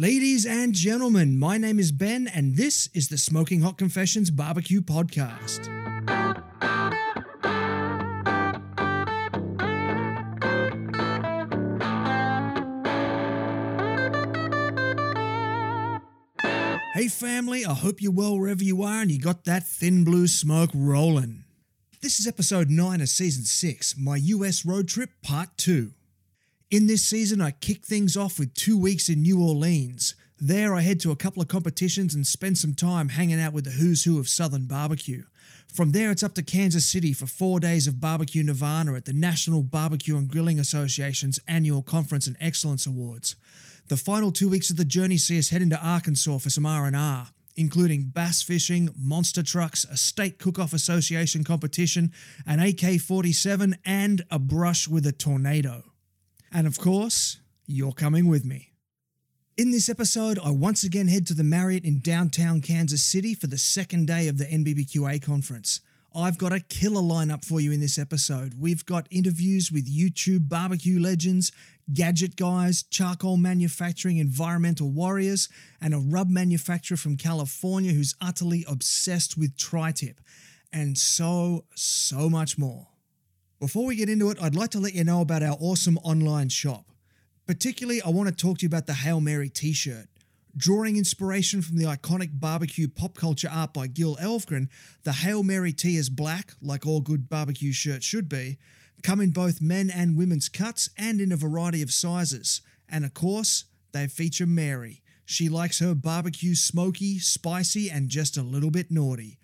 Ladies and gentlemen, my name is Ben, and this is the Smoking Hot Confessions Barbecue Podcast. Hey, family, I hope you're well wherever you are and you got that thin blue smoke rolling. This is episode 9 of season 6, my US road trip part 2. In this season, I kick things off with two weeks in New Orleans. There, I head to a couple of competitions and spend some time hanging out with the who's who of Southern barbecue. From there, it's up to Kansas City for four days of Barbecue Nirvana at the National Barbecue and Grilling Association's annual Conference and Excellence Awards. The final two weeks of the journey see us head into Arkansas for some R&R, including bass fishing, monster trucks, a state cook-off association competition, an AK-47, and a brush with a tornado. And of course, you're coming with me. In this episode, I once again head to the Marriott in downtown Kansas City for the second day of the NBBQA conference. I've got a killer lineup for you in this episode. We've got interviews with YouTube barbecue legends, gadget guys, charcoal manufacturing environmental warriors, and a rub manufacturer from California who's utterly obsessed with tri tip, and so, so much more. Before we get into it, I'd like to let you know about our awesome online shop. Particularly, I want to talk to you about the Hail Mary t shirt. Drawing inspiration from the iconic barbecue pop culture art by Gil Elvgren, the Hail Mary tee is black, like all good barbecue shirts should be, come in both men and women's cuts and in a variety of sizes. And of course, they feature Mary. She likes her barbecue smoky, spicy, and just a little bit naughty.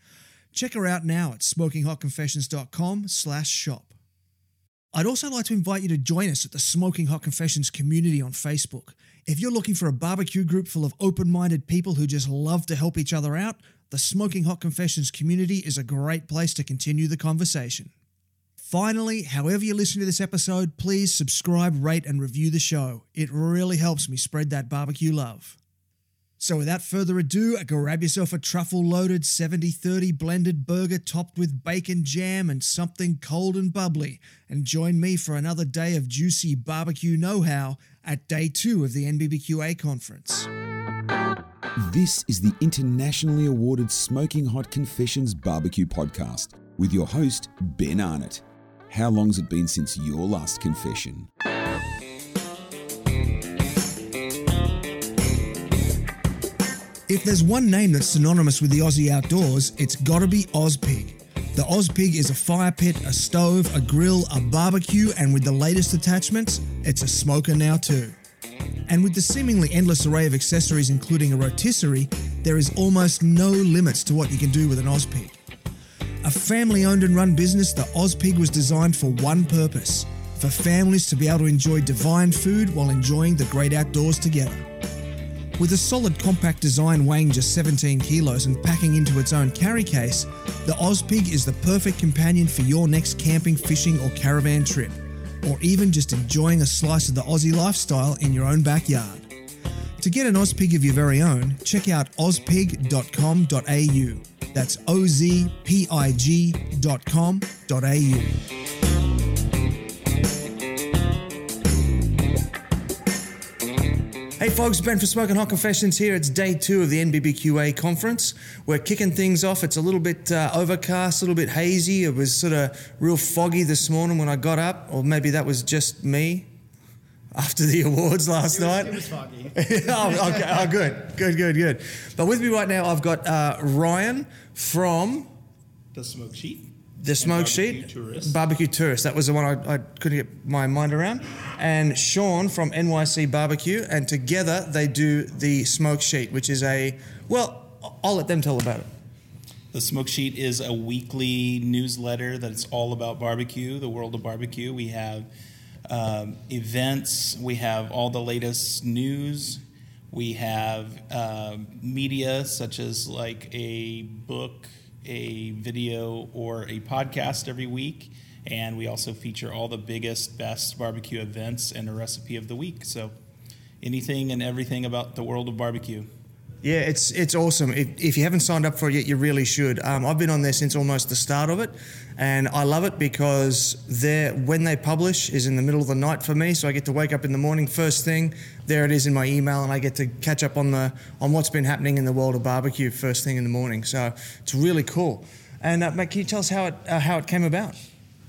Check her out now at smokinghotconfessions.com slash shop. I'd also like to invite you to join us at the Smoking Hot Confessions community on Facebook. If you're looking for a barbecue group full of open minded people who just love to help each other out, the Smoking Hot Confessions community is a great place to continue the conversation. Finally, however you listen to this episode, please subscribe, rate, and review the show. It really helps me spread that barbecue love. So, without further ado, grab yourself a truffle loaded 70 30 blended burger topped with bacon jam and something cold and bubbly, and join me for another day of juicy barbecue know how at day two of the NBBQA conference. This is the internationally awarded Smoking Hot Confessions Barbecue Podcast with your host, Ben Arnott. How long's it been since your last confession? If there's one name that's synonymous with the Aussie outdoors, it's gotta be Ozpig. The Ozpig is a fire pit, a stove, a grill, a barbecue, and with the latest attachments, it's a smoker now too. And with the seemingly endless array of accessories, including a rotisserie, there is almost no limits to what you can do with an Ozpig. A family owned and run business, the Ozpig was designed for one purpose for families to be able to enjoy divine food while enjoying the great outdoors together. With a solid compact design weighing just 17 kilos and packing into its own carry case, the Ozpig is the perfect companion for your next camping, fishing, or caravan trip, or even just enjoying a slice of the Aussie lifestyle in your own backyard. To get an Ozpig of your very own, check out ozpig.com.au. That's ozpig.com.au. Hey folks, Ben for Smoking Hot Confessions here. It's day two of the NBBQA conference. We're kicking things off. It's a little bit uh, overcast, a little bit hazy. It was sort of real foggy this morning when I got up, or maybe that was just me after the awards last It was, night. it was foggy. oh, okay. oh, good, good, good, good. But with me right now, I've got uh, Ryan from the smoke sheet. The Smoke Barbecue Sheet Tourist. Barbecue Tourist. That was the one I, I couldn't get my mind around. And Sean from NYC Barbecue, and together they do the Smoke Sheet, which is a well. I'll let them tell about it. The Smoke Sheet is a weekly newsletter that's all about barbecue, the world of barbecue. We have um, events, we have all the latest news, we have um media such as like a book, a video, or a podcast every week. And we also feature all the biggest, best barbecue events and a recipe of the week. So anything and everything about the world of barbecue. Yeah, it's it's awesome. If, if you haven't signed up for it yet, you really should. Um, I've been on there since almost the start of it, and I love it because they when they publish is in the middle of the night for me, so I get to wake up in the morning first thing. There it is in my email, and I get to catch up on the on what's been happening in the world of barbecue first thing in the morning. So it's really cool. And uh, Matt, can you tell us how it uh, how it came about?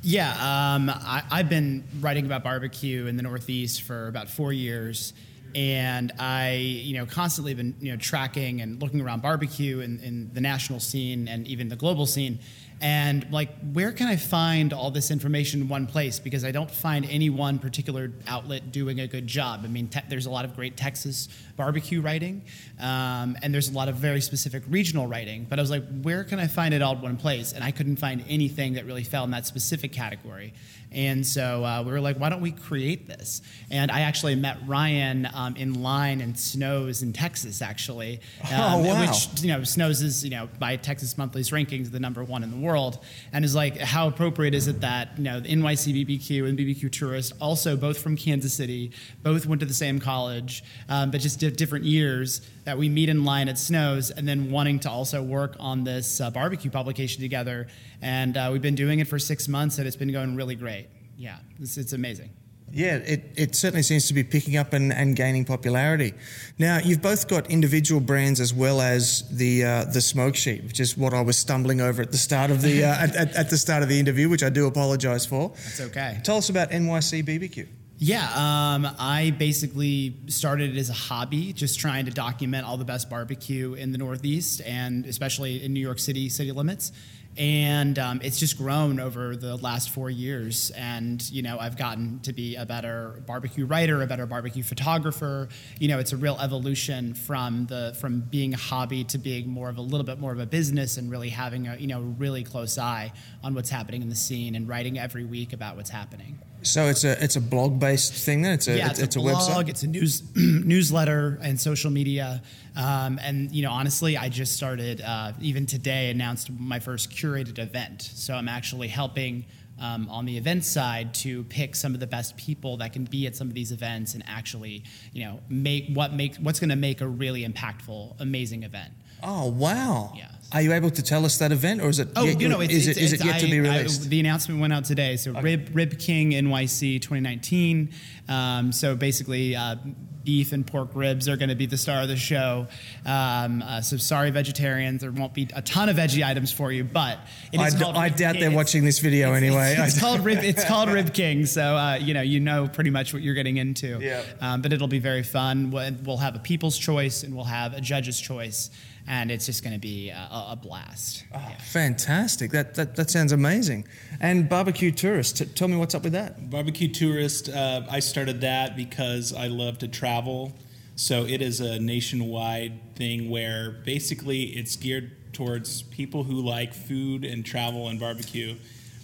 Yeah, um, I, I've been writing about barbecue in the Northeast for about four years and I, you know, constantly been, you know, tracking and looking around barbecue in, in the national scene and even the global scene and like where can i find all this information in one place? Because i don't find any one particular outlet doing a good job. I mean te- there's a lot of great texas barbecue writing um, and there's a lot of very specific regional writing. But i was like where can i find it all in one place? And i couldn't find anything that really fell in that specific category and so uh, we were like why don't we create this? And i actually met ryan um, in line in snows in texas actually. Um, oh, wow. which you know snows is you know by texas monthly's rankings the number one in the world. And is like, how appropriate is it that you know the NYC BBQ and BBQ Tourist, also both from Kansas City, both went to the same college, um, but just different years, that we meet in line at Snows, and then wanting to also work on this uh, barbecue publication together, and uh, we've been doing it for six months, and it's been going really great. Yeah, it's, it's amazing. Yeah, it, it certainly seems to be picking up and, and gaining popularity. Now, you've both got individual brands as well as the uh, the smoke sheet, which is what I was stumbling over at the start of the uh, at, at, at, the start of the interview, which I do apologise for. That's okay. Tell us about NYC BBQ. Yeah, um, I basically started it as a hobby, just trying to document all the best barbecue in the Northeast and especially in New York City city limits. And um, it's just grown over the last four years. And you know i've gotten to be a better barbecue writer a better barbecue photographer. You know it's a real evolution from the from being a hobby to being more of a little bit more of a business and really having a you know really close eye on what's happening in the scene and writing every week about what's happening so it's a it's a blog based thing then? It's a yeah, it's, it's, a, blog, website? it's a news newsletter and social media. Um, and you know honestly I just started uh, even today announced my first curated event. So I'm actually helping um, on the event side to pick some of the best people that can be at some of these events and actually you know make what make what's going to make a really impactful amazing event. Oh wow. Yeah are you able to tell us that event, or is it? Oh, yet, you know, it's, is it's, it is it's, it yet I, to be released? I, the announcement went out today. So okay. Rib Rib King NYC 2019. Um, so basically, uh, beef and pork ribs are going to be the star of the show. Um, uh, so sorry, vegetarians, there won't be a ton of veggie items for you, but it is I, called d- I doubt they're watching this video it's, anyway. It's, it's called Rib. It's called Rib King. So uh, you know, you know pretty much what you're getting into. Yeah. Um, but it'll be very fun. We'll have a people's choice and we'll have a judge's choice and it's just going to be a, a blast. Oh, yeah. Fantastic! That, that that sounds amazing. And barbecue tourist, T- tell me what's up with that. Barbecue tourist, uh, I started that because I love to travel. So it is a nationwide thing where basically it's geared towards people who like food and travel and barbecue.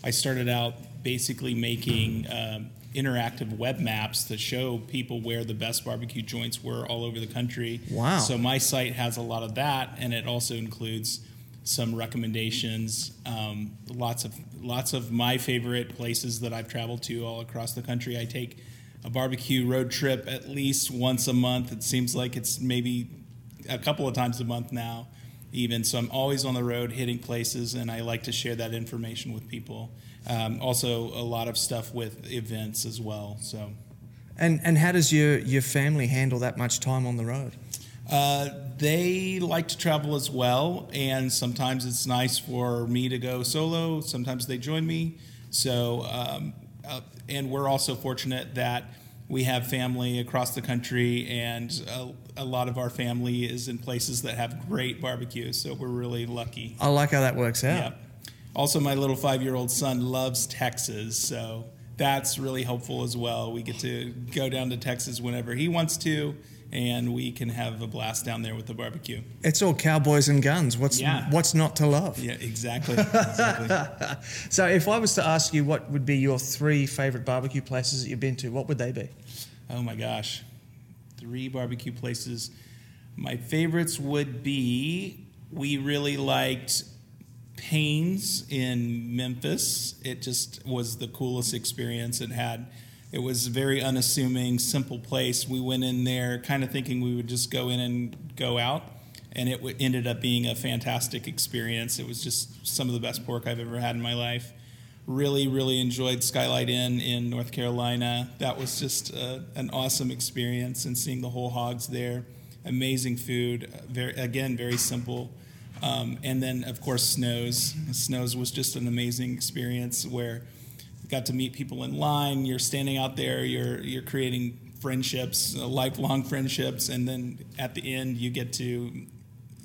I started out basically making. Um, interactive web maps that show people where the best barbecue joints were all over the country. Wow. So my site has a lot of that, and it also includes some recommendations, um, lots of lots of my favorite places that I've traveled to all across the country. I take a barbecue road trip at least once a month. It seems like it's maybe a couple of times a month now, even. So I'm always on the road hitting places, and I like to share that information with people. Um, also, a lot of stuff with events as well. So, and and how does your your family handle that much time on the road? Uh, they like to travel as well, and sometimes it's nice for me to go solo. Sometimes they join me. So, um, uh, and we're also fortunate that we have family across the country, and a, a, lot of our family is in places that have great barbecues. So we're really lucky. I like how that works out. Yeah. Also, my little five year old son loves Texas, so that's really helpful as well. We get to go down to Texas whenever he wants to, and we can have a blast down there with the barbecue. It's all cowboys and guns. What's yeah. what's not to love? Yeah, exactly. exactly. so, if I was to ask you what would be your three favorite barbecue places that you've been to, what would they be? Oh my gosh, three barbecue places. My favorites would be we really liked Payne's in Memphis. It just was the coolest experience it had. It was a very unassuming, simple place. We went in there kind of thinking we would just go in and go out. and it w- ended up being a fantastic experience. It was just some of the best pork I've ever had in my life. Really, really enjoyed Skylight Inn in North Carolina. That was just uh, an awesome experience, and seeing the whole hogs there. Amazing food. Very again, very simple. Um, and then, of course, Snows. Snows was just an amazing experience where you got to meet people in line. You're standing out there. You're you're creating friendships, uh, lifelong friendships, and then at the end, you get to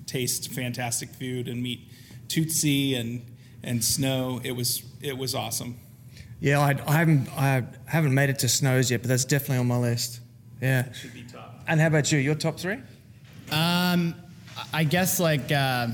taste fantastic food and meet Tootsie and and Snow. It was it was awesome. Yeah, I, I haven't I haven't made it to Snows yet, but that's definitely on my list. Yeah. Should be top. And how about you? Your top three? Um, I guess like uh,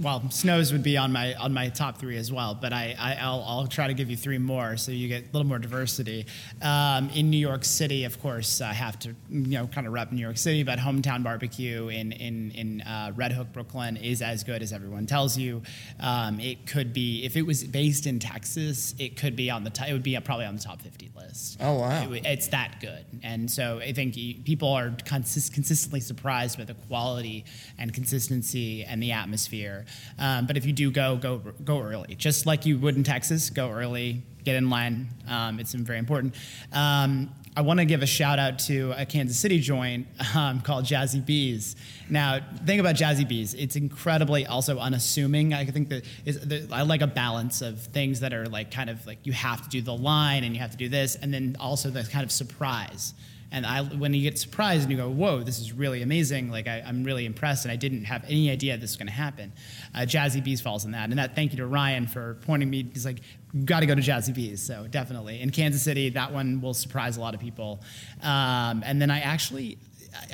well, snows would be on my on my top three as well. But I, I will I'll try to give you three more so you get a little more diversity. Um, in New York City, of course, I have to you know kind of rep New York City, but hometown barbecue in in in uh, Red Hook, Brooklyn, is as good as everyone tells you. Um, it could be if it was based in Texas, it could be on the t- it would be probably on the top fifty list. Oh, wow. It it's that good. And so I think people are consist- consistently surprised by the quality and consistency and the atmosphere. Um, but if you do go, go go early, just like you would in Texas. Go early, get in line. Um, it's very important. Um, I want to give a shout out to a Kansas City joint um, called Jazzy Bees. Now, think about Jazzy Bees. It's incredibly also unassuming. I think that is the, I like a balance of things that are like kind of like you have to do the line and you have to do this, and then also the kind of surprise. And I, when you get surprised and you go, "Whoa, this is really amazing!" Like I, I'm really impressed, and I didn't have any idea this was going to happen. Uh, Jazzy Bees falls in that, and that. Thank you to Ryan for pointing me. He's like, "Got to go to Jazzy Bees." So definitely in Kansas City, that one will surprise a lot of people. Um, and then I actually,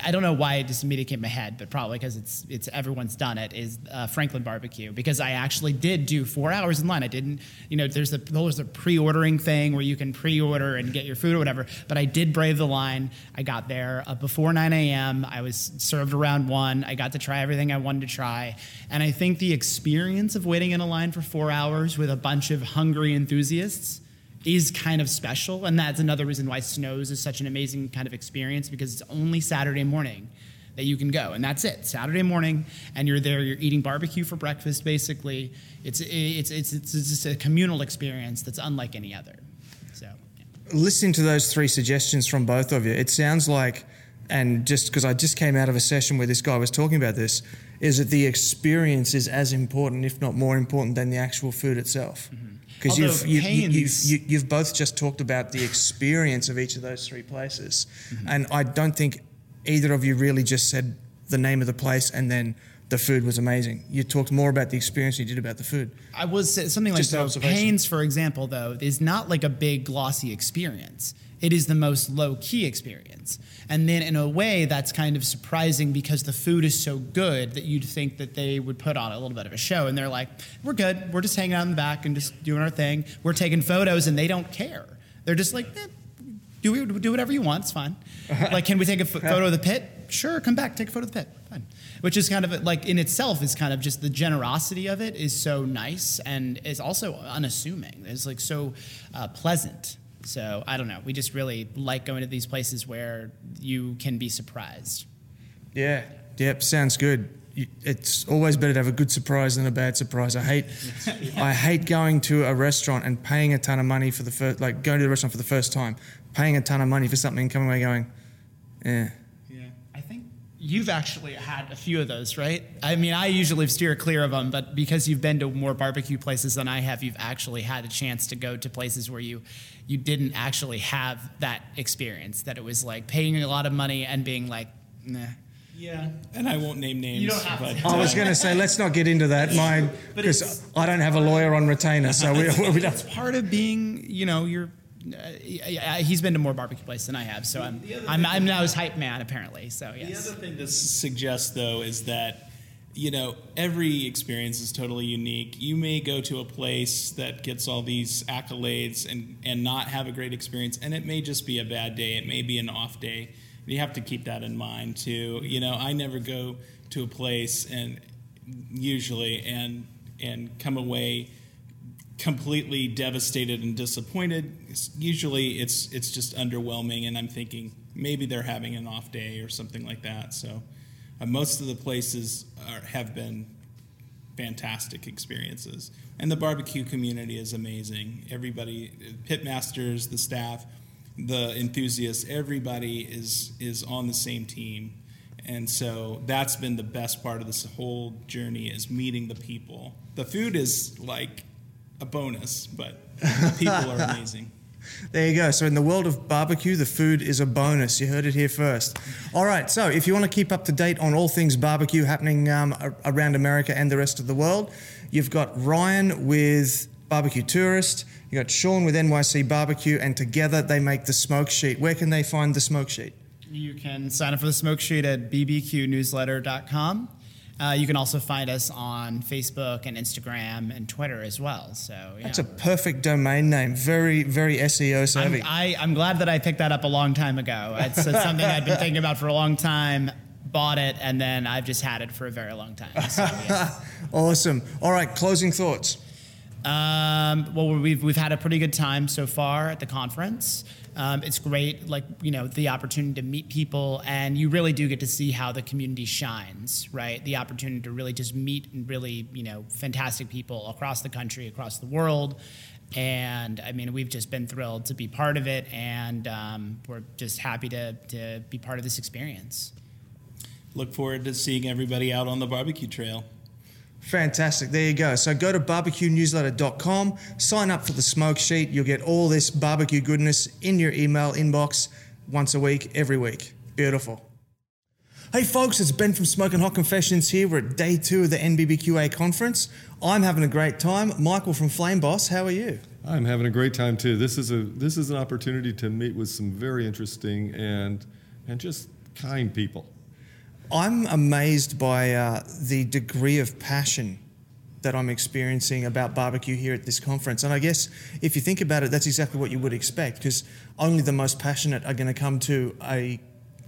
I don't know why it just immediately came to my head, but probably because it's it's everyone's done it. Is uh, Franklin Barbecue because I actually did do four hours in line. I didn't, you know, there's a there's a pre-ordering thing where you can pre-order and get your food or whatever. But I did brave the line. I got there uh, before 9 a.m. I was served around one. I got to try everything I wanted to try, and I think the experience of waiting in a line for four hours with a bunch of hungry enthusiasts is kind of special and that's another reason why snows is such an amazing kind of experience because it's only saturday morning that you can go and that's it saturday morning and you're there you're eating barbecue for breakfast basically it's it's it's it's, it's just a communal experience that's unlike any other so yeah. listening to those three suggestions from both of you, it sounds like, and just because I just came out of a session where this guy was talking about this, is that the experience is as important, if not more important, than the actual food itself. Mm-hmm. Because you've, Although you, you, you've, you, you've both just talked about the experience of each of those three places. Mm-hmm. And I don't think either of you really just said the name of the place and then the food was amazing. You talked more about the experience than you did about the food. I was something like Just for example, though, is not like a big glossy experience. It is the most low key experience. And then, in a way, that's kind of surprising because the food is so good that you'd think that they would put on a little bit of a show. And they're like, we're good. We're just hanging out in the back and just doing our thing. We're taking photos, and they don't care. They're just like, eh, do, do whatever you want. It's fine. like, can we take a photo of the pit? Sure, come back, take a photo of the pit. Fine. Which is kind of like in itself is kind of just the generosity of it is so nice and is also unassuming. It's like so uh, pleasant. So I don't know. We just really like going to these places where you can be surprised. Yeah. Yep. Sounds good. It's always better to have a good surprise than a bad surprise. I hate, I hate going to a restaurant and paying a ton of money for the first, like going to the restaurant for the first time, paying a ton of money for something and coming away going, yeah. Yeah. I think you've actually had a few of those, right? I mean, I usually steer clear of them, but because you've been to more barbecue places than I have, you've actually had a chance to go to places where you you didn't actually have that experience. That it was like paying a lot of money and being like, nah. Yeah, and I won't name names. You don't have but, to. I was going to say, let's not get into that, mine, because I don't have a lawyer on retainer, so we, we That's don't. part of being, you know, you're. Uh, he's been to more barbecue places than I have, so I'm I'm, I'm now his hype man apparently. So yes. The other thing this suggests, though, is that you know every experience is totally unique. You may go to a place that gets all these accolades and and not have a great experience, and it may just be a bad day. It may be an off day. You have to keep that in mind too. You know, I never go to a place and usually and and come away completely devastated and disappointed. Usually, it's it's just underwhelming, and I'm thinking maybe they're having an off day or something like that. So, Uh, most of the places are, have been fantastic experiences, and the barbecue community is amazing. Everybody, pitmasters, the staff, the enthusiasts, everybody is is on the same team, and so that's been the best part of this whole journey is meeting the people. The food is like a bonus, but people are amazing. There you go. So, in the world of barbecue, the food is a bonus. You heard it here first. All right. So, if you want to keep up to date on all things barbecue happening um, around America and the rest of the world, you've got Ryan with Barbecue Tourist, you've got Sean with NYC Barbecue, and together they make the smoke sheet. Where can they find the smoke sheet? You can sign up for the smoke sheet at bbqnewsletter.com. Uh, you can also find us on Facebook and Instagram and Twitter as well. So yeah. that's a perfect domain name. Very, very SEO savvy. I'm, I, am glad that I picked that up a long time ago. It's, it's something I'd been thinking about for a long time. Bought it and then I've just had it for a very long time. So, yeah. awesome. All right, closing thoughts. Um, well, we've we've had a pretty good time so far at the conference. Um, it's great, like you know, the opportunity to meet people, and you really do get to see how the community shines, right? The opportunity to really just meet and really, you know, fantastic people across the country, across the world, and I mean, we've just been thrilled to be part of it, and um, we're just happy to to be part of this experience. Look forward to seeing everybody out on the barbecue trail. Fantastic. There you go. So go to barbecuenewsletter.com, sign up for the smoke sheet. You'll get all this barbecue goodness in your email inbox once a week, every week. Beautiful. Hey folks, it's Ben from Smoking Hot Confessions here. We're at day two of the NBBQA conference. I'm having a great time. Michael from Flame Boss, how are you? I'm having a great time too. This is a this is an opportunity to meet with some very interesting and and just kind people. I'm amazed by uh, the degree of passion that I'm experiencing about barbecue here at this conference. And I guess if you think about it, that's exactly what you would expect because only the most passionate are going to come to a,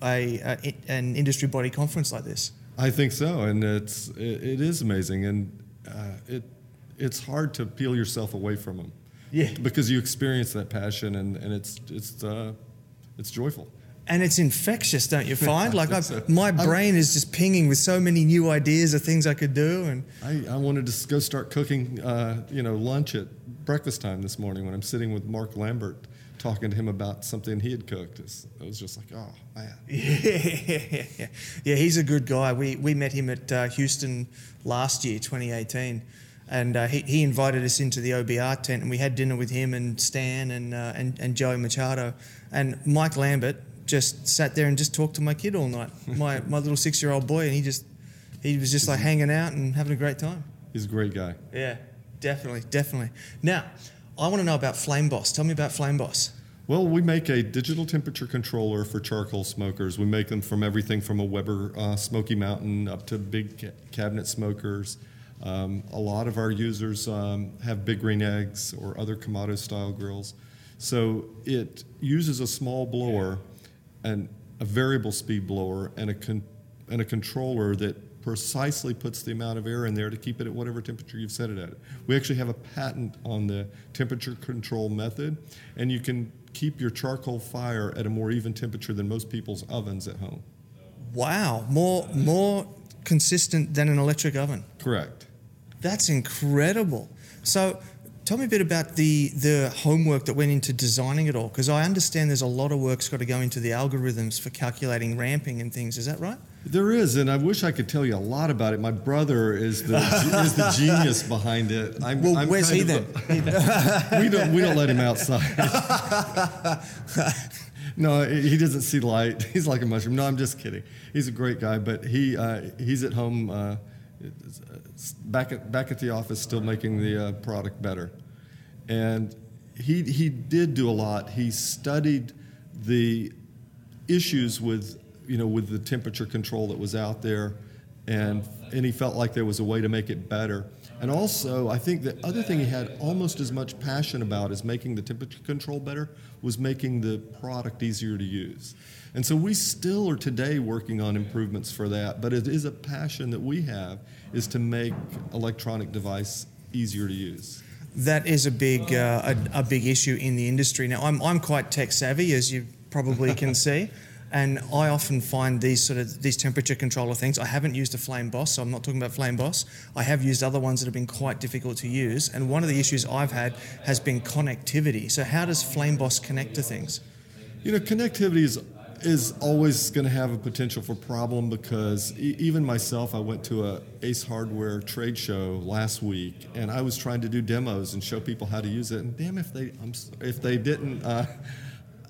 a, a, an industry body conference like this. I think so, and it's it, it is amazing, and uh, it it's hard to peel yourself away from them. Yeah, because you experience that passion, and and it's it's uh, it's joyful and it's infectious, don't you find? Like I, my brain is just pinging with so many new ideas of things I could do. And I, I wanted to go start cooking, uh, you know, lunch at breakfast time this morning when I'm sitting with Mark Lambert, talking to him about something he had cooked. It was just like, oh man. Yeah, yeah, yeah. He's a good guy. We we met him at uh, Houston last year, 2018. And uh, he, he invited us into the OBR tent, and we had dinner with him and Stan and uh, and, and Joey Machado. And Mike Lambert, just sat there and just talked to my kid all night, my, my little six year old boy, and he just he was just like hanging out and having a great time. He's a great guy. Yeah, definitely, definitely. Now, I want to know about Flame Boss. Tell me about Flame Boss. Well, we make a digital temperature controller for charcoal smokers. We make them from everything from a Weber uh, Smoky Mountain up to big ca- cabinet smokers. Um, a lot of our users um, have big green eggs or other Kamado style grills. So it uses a small blower and a variable speed blower and a, con- and a controller that precisely puts the amount of air in there to keep it at whatever temperature you've set it at. We actually have a patent on the temperature control method, and you can keep your charcoal fire at a more even temperature than most people's ovens at home. Wow, more more consistent than an electric oven. Correct. That's incredible. So Tell me a bit about the the homework that went into designing it all, because I understand there's a lot of work's got to go into the algorithms for calculating ramping and things. Is that right? There is, and I wish I could tell you a lot about it. My brother is the is the genius behind it. I'm, well, I'm where's he then? A, we don't we don't let him outside. no, he doesn't see light. He's like a mushroom. No, I'm just kidding. He's a great guy, but he uh, he's at home. Uh, back at back at the office, still making the uh, product better. And he he did do a lot. He studied the issues with you know with the temperature control that was out there, and and he felt like there was a way to make it better. And also, I think the other thing he had almost as much passion about as making the temperature control better was making the product easier to use. And so we still are today working on improvements for that, but it is a passion that we have is to make electronic device easier to use. That is a big uh, a, a, big issue in the industry now. I'm I'm quite tech savvy, as you probably can see. And I often find these sort of these temperature controller things. I haven't used a Flame Boss, so I'm not talking about Flame Boss. I have used other ones that have been quite difficult to use. And one of the issues I've had has been connectivity. So how does Flame Boss connect to things? You know, connectivity is is always going to have a potential for problem because e- even myself, I went to a Ace Hardware trade show last week, and I was trying to do demos and show people how to use it. And damn, if they I'm, if they didn't uh,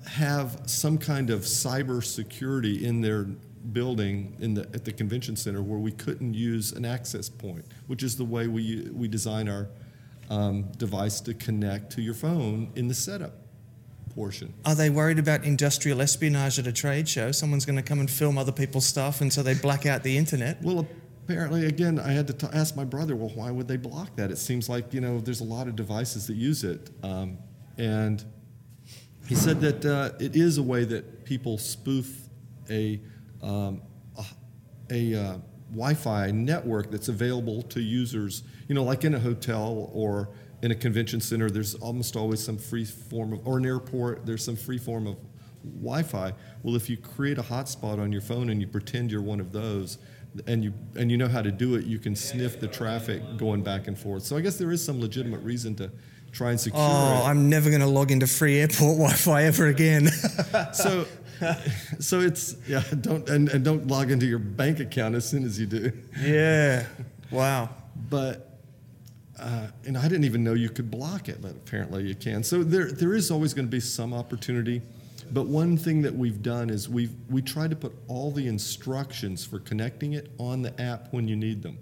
have some kind of cyber security in their building in the at the convention center where we couldn't use an access point, which is the way we we design our um, device to connect to your phone in the setup portion. Are they worried about industrial espionage at a trade show? Someone's going to come and film other people's stuff, and so they black out the internet. Well, apparently, again, I had to t- ask my brother, well, why would they block that? It seems like, you know, there's a lot of devices that use it. Um, and he said that uh, it is a way that people spoof a, um, a, a uh, Wi Fi network that's available to users, you know, like in a hotel or in a convention center, there's almost always some free form of, or an airport, there's some free form of Wi-Fi. Well, if you create a hotspot on your phone and you pretend you're one of those, and you and you know how to do it, you can sniff the traffic going back and forth. So I guess there is some legitimate reason to try and secure Oh, it. I'm never going to log into free airport Wi-Fi ever again. so so it's yeah don't and, and don't log into your bank account as soon as you do. yeah. Wow. but uh, and I didn't even know you could block it, but apparently you can. So there, there is always going to be some opportunity. But one thing that we've done is we've we tried to put all the instructions for connecting it on the app when you need them,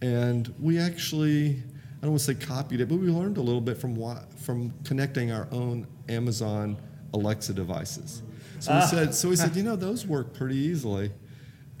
and we actually I don't want to say copied it, but we learned a little bit from from connecting our own Amazon Alexa devices. So we said so we said you know those work pretty easily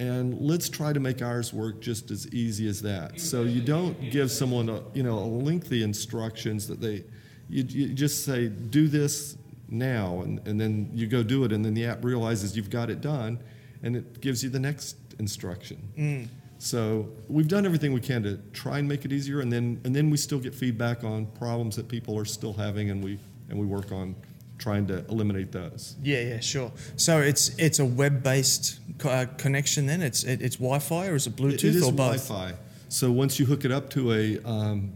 and let's try to make ours work just as easy as that. So you don't give someone a, you know a lengthy instructions that they you, you just say do this now and, and then you go do it and then the app realizes you've got it done and it gives you the next instruction. Mm. So we've done everything we can to try and make it easier and then and then we still get feedback on problems that people are still having and we and we work on trying to eliminate those. Yeah, yeah, sure. So it's it's a web-based co- uh, connection. Then it's it, it's Wi-Fi or is it Bluetooth It is or both? Wi-Fi. So once you hook it up to a, um,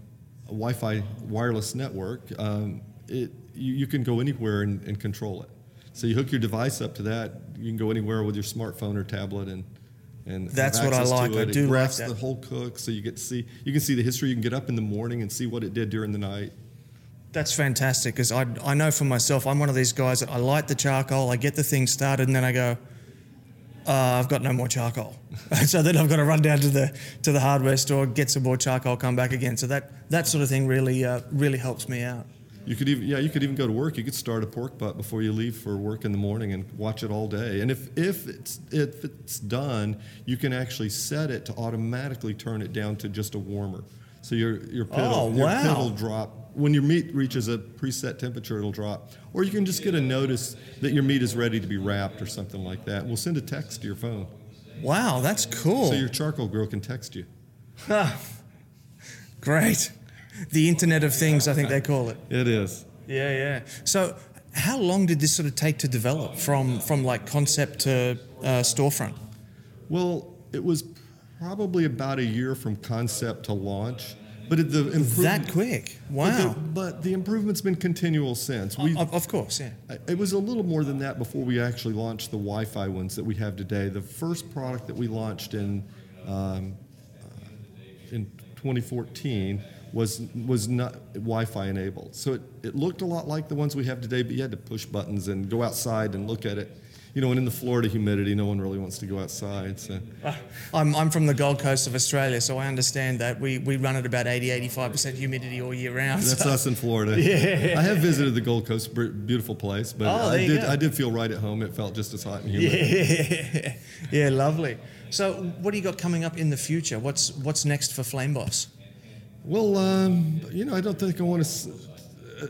a Wi-Fi wireless network, um, it you, you can go anywhere and, and control it. So you hook your device up to that. You can go anywhere with your smartphone or tablet and. And That's what I like. I it. do it like graphs that. the whole cook, so you get to see you can see the history. You can get up in the morning and see what it did during the night. That's fantastic because I, I know for myself, I'm one of these guys that I light the charcoal, I get the thing started, and then I go, uh, I've got no more charcoal. so then I've got to run down to the to the hardware store, get some more charcoal, come back again. So that that sort of thing really uh, really helps me out. You could even yeah, you could even go to work. You could start a pork butt before you leave for work in the morning and watch it all day. And if if it's if it's done, you can actually set it to automatically turn it down to just a warmer. So your your pit Oh, will, your pit wow. will drop when your meat reaches a preset temperature. It'll drop, or you can just get a notice that your meat is ready to be wrapped or something like that. We'll send a text to your phone, Wow, that's cool. so your charcoal grill can text you. Great. The Internet of Things, I think they call it. It is. Yeah, yeah. So, how long did this sort of take to develop from from like concept to uh, storefront? Well, it was probably about a year from concept to launch, but the That quick? But Wow. the, but the improvement's been continual since. We, Of, of course, yeah. it was a little more than that before we actually launched the Wi-Fi ones that we have today. The first product that we launched in um, uh, in 2014 was was not Wi-Fi enabled. So it, it looked a lot like the ones we have today, but you had to push buttons and go outside and look at it. You know, and in the Florida humidity, no one really wants to go outside. So. I'm, I'm from the Gold Coast of Australia, so I understand that we, we run at about 80, 85% humidity all year round. That's so- us in Florida. Yeah. I have visited the Gold Coast, beautiful place, but Oh, I did go. I did feel right at home. It felt just as hot and humid. Yeah, yeah, lovely. So, what do you got coming up in the future? What's what's next for Flame Boss? Well, um, you know, I don't think I want to uh,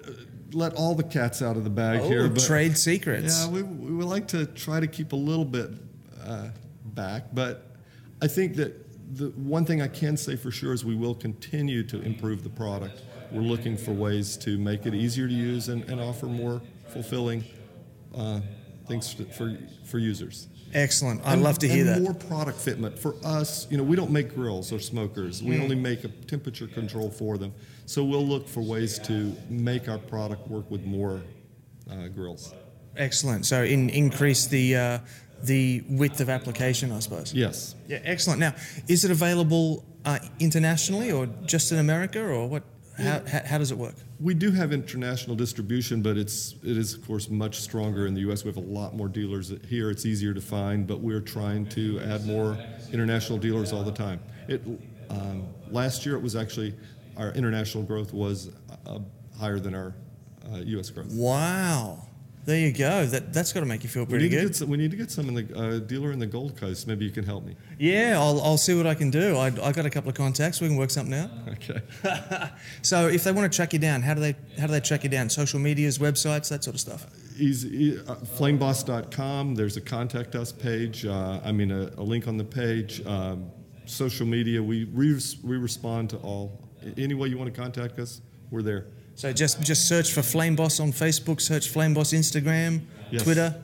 let all the cats out of the bag Oh, here. But trade secrets. Yeah, we, we would like to try to keep a little bit uh, back, but I think that the one thing I can say for sure is we will continue to improve the product. We're looking for ways to make it easier to use and, and offer more fulfilling uh, things for for users. Excellent. I'd And- love to hear and that. More product fitment for us. You know, we don't make grills or smokers. Mm. We only make a temperature control for them. So we'll look for ways to make our product work with more uh, grills. Excellent. So in, increase the uh, the width of application, I suppose. Yes. Yeah, excellent. Now, is it available uh, internationally or just in America, or what? How, how, how does it work? We do have international distribution, but it's it is of course much stronger in the U.S. We have a lot more dealers here. It's easier to find, but we're trying to add more international dealers all the time. It um, last year it was actually our international growth was uh, higher than our uh, U.S. growth. Wow. There you go. That that's got to make you feel pretty to good. some, we need to get some in the uh, dealer in the Gold Coast. Maybe you can help me. Yeah, I'll, I'll see what I can do. I I got a couple of contacts. We can work something out. Okay. So if they want to track you down, how do they how do they track you down? Social medias, websites, that sort of stuff. Easy, uh, flameboss.com. There's a contact us page. Uh, I mean, a, a link on the page. Um, social media. We, we we respond to all. Any way you want to contact us, we're there. So just just search for Flame Boss on Facebook, search Flame Boss Instagram, Yes. Twitter.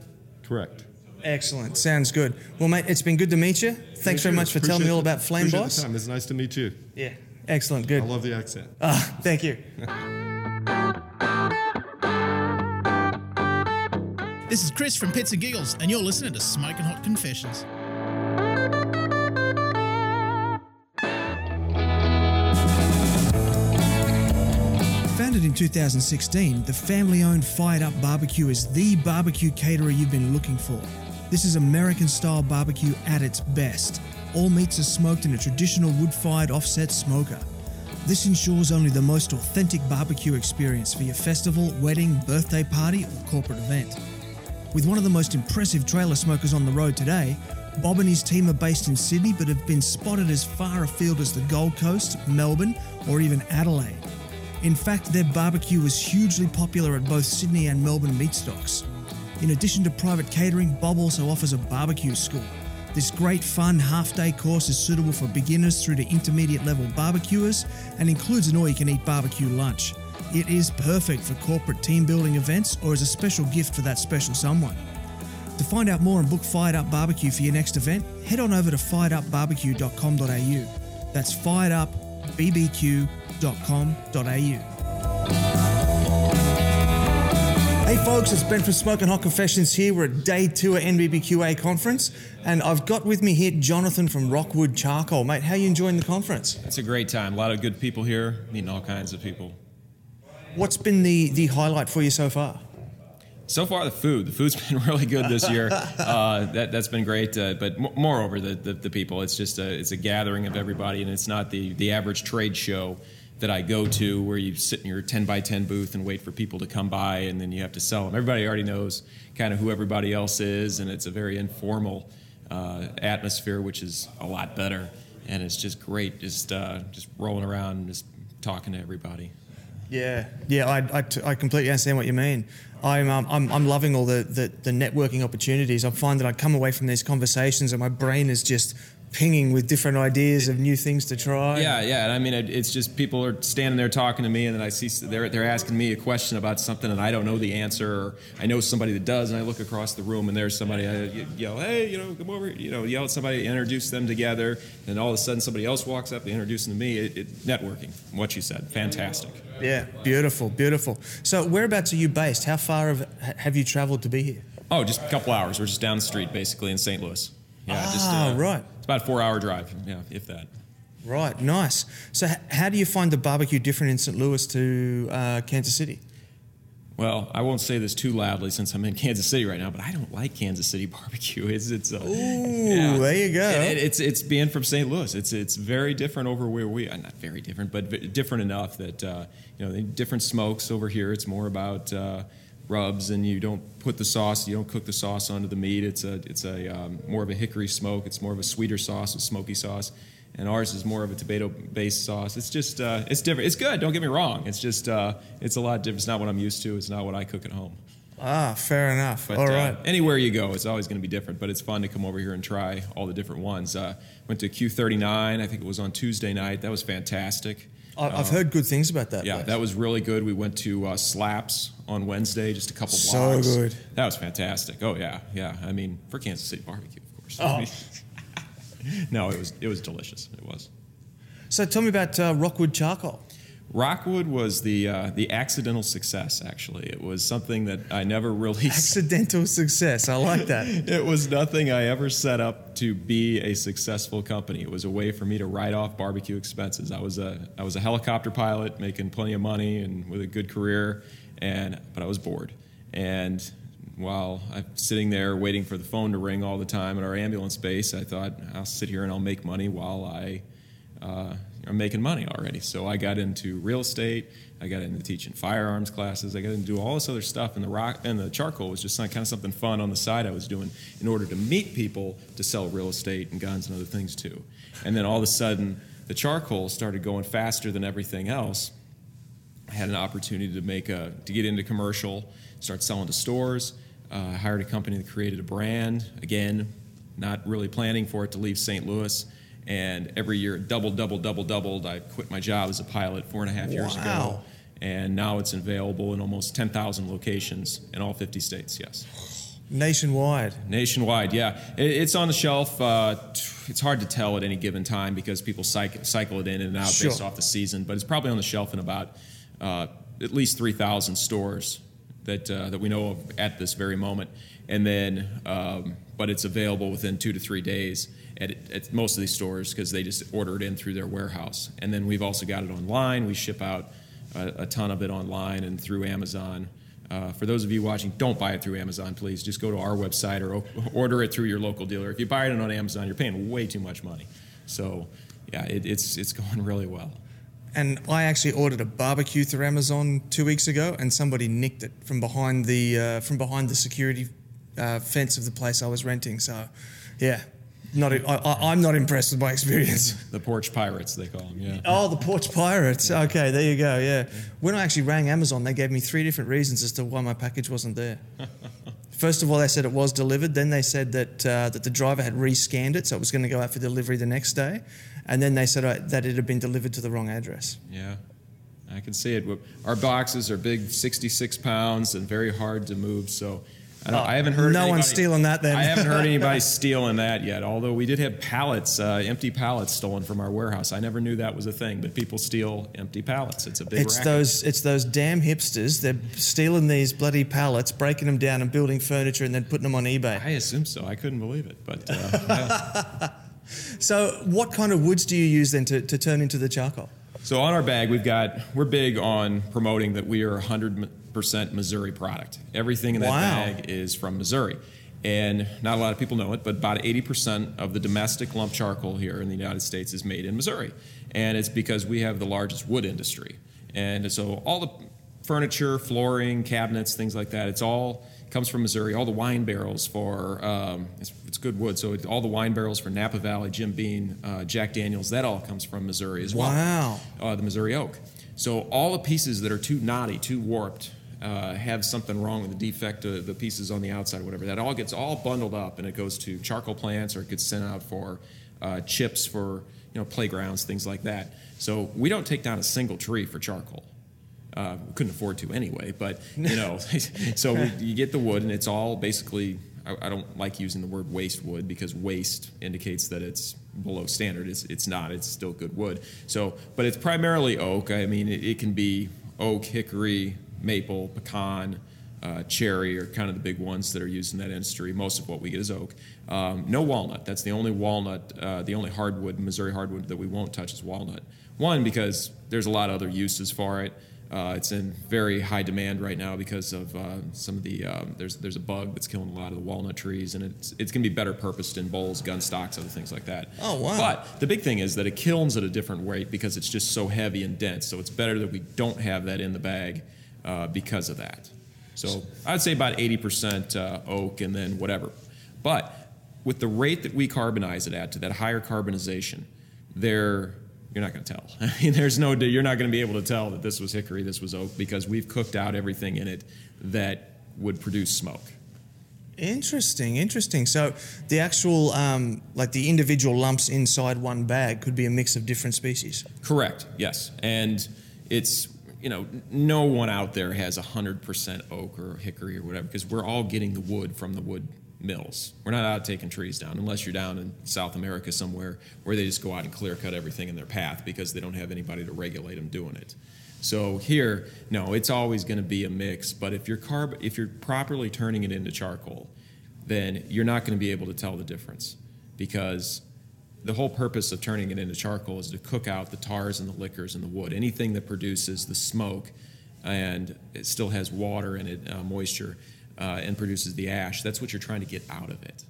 Correct. Excellent. Sounds good. Well, mate, it's been good to meet you. Thanks Thank very you. much for telling me all about Flame appreciate Boss. The time. It's nice to meet you. Yeah. Excellent. Good. I love the accent. Ah, thank you. This is Chris from Pits and Giggles, and you're listening to Smoking Hot Confessions. Founded in 2016, the family owned Fired Up Barbecue is the barbecue caterer you've been looking for. This is American style barbecue at its best. All meats are smoked in a traditional wood fired offset smoker. This ensures only the most authentic barbecue experience for your festival, wedding, birthday party, or corporate event. With one of the most impressive trailer smokers on the road today, Bob and his team are based in Sydney but have been spotted as far afield as the Gold Coast, Melbourne, or even Adelaide. In fact, their barbecue was hugely popular at both Sydney and Melbourne Meatstocks. In addition to private catering, Bob also offers a barbecue school. This great fun half day course is suitable for beginners through to intermediate level barbecuers and includes an all you can eat barbecue lunch. It is perfect for corporate team building events or as a special gift for that special someone. To find out more and book Fired Up Barbecue for your next event, head on over to firedupbarbecue.com.au. That's firedupbbq.com.au. Hey folks, it's Ben from Smoking Hot Confessions here. We're at day two at NBBQA conference, and I've got with me here Jonathan from Rockwood Charcoal. Mate, how are you enjoying the conference? It's a great time. A lot of good people here, meeting all kinds of people. What's been the, the highlight for you so far? So far, the food. The food's been really good this year. Uh, that that's been great. Uh, but m- moreover, the, the the people. It's just a it's a gathering of everybody, and it's not the the average trade show that I go to where you sit in your 10 by 10 booth and wait for people to come by, and then you have to sell them. Everybody already knows kind of who everybody else is, and it's a very informal uh, atmosphere, which is a lot better. And it's just great, just uh, just rolling around and just talking to everybody. Yeah, yeah, I, I, t- I completely understand what you mean. I'm, um, I'm, I'm loving all the, the, the networking opportunities. I find that I come away from these conversations and my brain is just pinging with different ideas of new things to try. Yeah, yeah. And I mean, it, it's just people are standing there talking to me, and then I see they're they're asking me a question about something, and I don't know the answer, or I know somebody that does, and I look across the room, and there's somebody. I yell, "Hey, you know, come over!" You know, yell at somebody, introduce them together, and all of a sudden somebody else walks up, they introduce them to me. It, it, networking, what you said, fantastic. Yeah, beautiful, beautiful. So, whereabouts are you based? How far have, have you traveled to be here? Oh, just a couple hours. We're just down the street, basically, in St. Louis. Yeah, just Ah, right. About a four-hour drive. Yeah, if that. Right, nice. So, h- how do you find the barbecue different in St. Louis to uh, Kansas City? Well, I won't say this too loudly since I'm in Kansas City right now, but I don't like Kansas City barbecue. It's it's uh, Ooh, there you go. It- it- it's it's being from St. Louis. It's it's very different over where we. Uh, not very different, but different enough that uh, you know the different smokes over here. It's more about uh, rubs, and you don't put the sauce. You don't cook the sauce onto the meat. It's a it's a um, more of a hickory smoke. It's more of a sweeter sauce, a smoky sauce. And ours is more of a tomato-based sauce. It's just, uh, it's different. It's good. Don't get me wrong. It's just, uh, it's a lot different. It's not what I'm used to. It's not what I cook at home. ah, fair enough. But All uh, right. anywhere you go, it's always going to be different. But it's fun to come over here and try all the different ones. Uh, went to Q39. I think it was on Tuesday night. That was fantastic. I've heard good things about that. Yeah, place. that was really good. We went to uh, Slaps on Wednesday, just a couple So blocks. good. That was fantastic. Oh yeah, yeah. I mean, for Kansas City barbecue, of course. Oh. no, it was it was delicious. It was. So tell me about uh, Rockwood Charcoal. Rockwood was the uh, the accidental success. Actually, it was something that I never really. Accidental success. I like that. it was nothing I ever set up to be a successful company. It was a way for me to write off barbecue expenses. I was a I was a helicopter pilot making plenty of money and with a good career, and but I was bored. And while I'm sitting there waiting for the phone to ring all the time at our ambulance base, I thought I'll sit here and I'll make money while I uh, are making money already. So I got into real estate. I got into teaching firearms classes. I got into all this other stuff. And the rock and the charcoal was just kind of something fun on the side I was doing in order to meet people to sell real estate and guns and other things too. And then all of a sudden, the charcoal started going faster than everything else. I had an opportunity to make a to get into commercial, start selling to stores. Uh, hired a company that created a brand. Again, not really planning for it to leave St. Louis. And every year, it doubled, doubled, doubled, doubled. I quit my job as a pilot four and a half years ago. And now it's available in almost 10,000 locations in all 50 states, yes. Nationwide. Nationwide, yeah. It, it's on the shelf. Uh, it's hard to tell at any given time because people cycle, cycle it in and out Sure. based off the season, but it's probably on the shelf in about at least 3,000 stores that, uh, that we know of at this very moment. And then, um, but it's available within two to three days at, at most of these stores because they just order it in through their warehouse. And then we've also got it online. We ship out a, a ton of it online and through Amazon. Uh, for those of you watching, don't buy it through Amazon, please. Just go to our website or order it through your local dealer. If you buy it on Amazon, you're paying way too much money. So, yeah, it, it's it's going really well. And I actually ordered a barbecue through Amazon two weeks ago, and somebody nicked it from behind the uh, from behind the security uh, fence of the place I was renting. So, yeah, not I, I, I'm not impressed with my experience. The porch pirates, they call them. Yeah. Oh, the Porch Pirates. Okay, there you go. Yeah. When I actually rang Amazon, they gave me three different reasons as to why my package wasn't there. First of all, they said it was delivered. Then they said that uh, that the driver had rescanned it, so it was going to go out for delivery the next day. And then they said uh, that it had been delivered to the wrong address. Yeah, I can see it. Our boxes are big, 66 pounds, and very hard to move. So I, don't, I haven't heard. no one's stealing that then. I haven't heard anybody stealing that yet. Although we did have pallets, uh, empty pallets stolen from our warehouse. I never knew that was a thing, but people steal empty pallets. It's a big. It's racket. those it's those damn hipsters. They're stealing these bloody pallets, breaking them down, and building furniture, and then putting them on eBay. I assume so. I couldn't believe it, but uh, yeah. So, what kind of woods do you use then to, to turn into the charcoal? So on our bag, we've got we're big on promoting that we are 100% Missouri product. Everything in that Wow. bag is from Missouri. And not a lot of people know it, but about 80% of the domestic lump charcoal here in the United States is made in Missouri. And it's because we have the largest wood industry. And so all the furniture, flooring, cabinets, things like that, it's all comes from Missouri. All the wine barrels for, um, it's, it's good wood, so it, all the wine barrels for Napa Valley, Jim Beam, uh, Jack Daniels, that all comes from Missouri as well Wow. uh, the Missouri oak. So all the pieces that are too knotty, too warped, uh, have something wrong with the defect of the pieces on the outside, whatever. That all gets all bundled up and it goes to charcoal plants or it gets sent out for uh, chips for you know playgrounds, things like that. So we don't take down a single tree for charcoal. Uh, couldn't afford to anyway, but you know, so we, you get the wood and it's all basically. I, I don't like using the word waste wood because waste indicates that it's below standard. It's, it's not. It's still good wood. So, but it's primarily oak. I mean, it, it can be oak, hickory, maple, pecan, uh, cherry are kind of the big ones that are used in that industry. Most of what we get is oak. Um, no walnut. That's the only walnut, uh, the only hardwood, Missouri hardwood that we won't touch is walnut. One, because there's a lot of other uses for it. Uh, it's in very high demand right now because of uh, some of the um, there's there's a bug that's killing a lot of the walnut trees, and it's it's going to be better purposed in bowls, gun stocks, other things like that. Oh, wow. But the big thing is that it kilns at a different rate because it's just so heavy and dense. So it's better that we don't have that in the bag uh, because of that. So I'd say about 80% uh, oak and then whatever. But with the rate that we carbonize it at, to that higher carbonization, there you're not going to tell. I mean, there's no you're not going to be able to tell that this was hickory, this was oak because we've cooked out everything in it that would produce smoke. Interesting, interesting. So the actual, um, like the individual lumps inside one bag could be a mix of different species. Correct. Yes, and it's you know no one out there has hundred percent oak or hickory or whatever because we're all getting the wood from the wood mills. We're not out taking trees down unless you're down in South America somewhere where they just go out and clear cut everything in their path because they don't have anybody to regulate them doing it. So here, no, it's always going to be a mix. But if you're carb, if you're properly turning it into charcoal, then you're not going to be able to tell the difference because the whole purpose of turning it into charcoal is to cook out the tars and the liquors and the wood. Anything that produces the smoke and it still has water in it, uh, moisture, uh, and produces the ash. That's what you're trying to get out of it.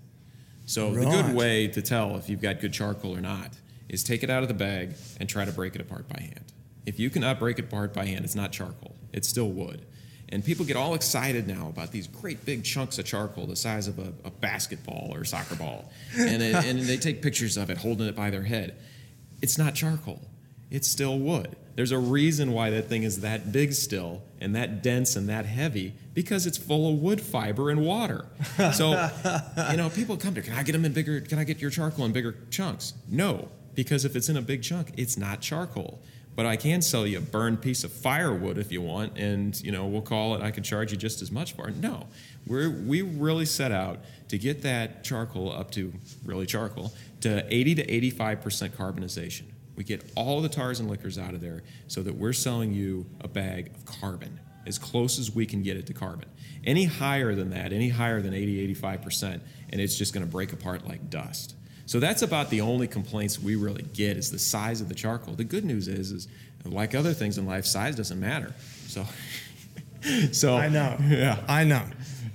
So the good way to tell if you've got good charcoal or not is take it out of the bag and try to break it apart by hand. If you cannot break it apart by hand, it's not charcoal. It's still wood. And people get all excited now about these great big chunks of charcoal the size of a, a basketball or a soccer ball. And, it, and they take pictures of it holding it by their head. It's not charcoal, it's still wood. There's a reason why that thing is that big still and that dense and that heavy because it's full of wood fiber and water. So, you know, people come to, can I get them in bigger, can I get your charcoal in bigger chunks? No, because if it's in a big chunk, it's not charcoal. But I can sell you a burned piece of firewood if you want, and you know we'll call it. I can charge you just as much for it. No, we we really set out to get that charcoal up to really charcoal to 80 to 85 percent carbonization. We get all the tars and liquors out of there, so that we're selling you a bag of carbon as close as we can get it to carbon. Any higher than that, any higher than 80 85 percent, and it's just going to break apart like dust. So that's about the only complaints we really get is the size of the charcoal. The good news is, is like other things in life, size doesn't matter. So, so I know. yeah, I know.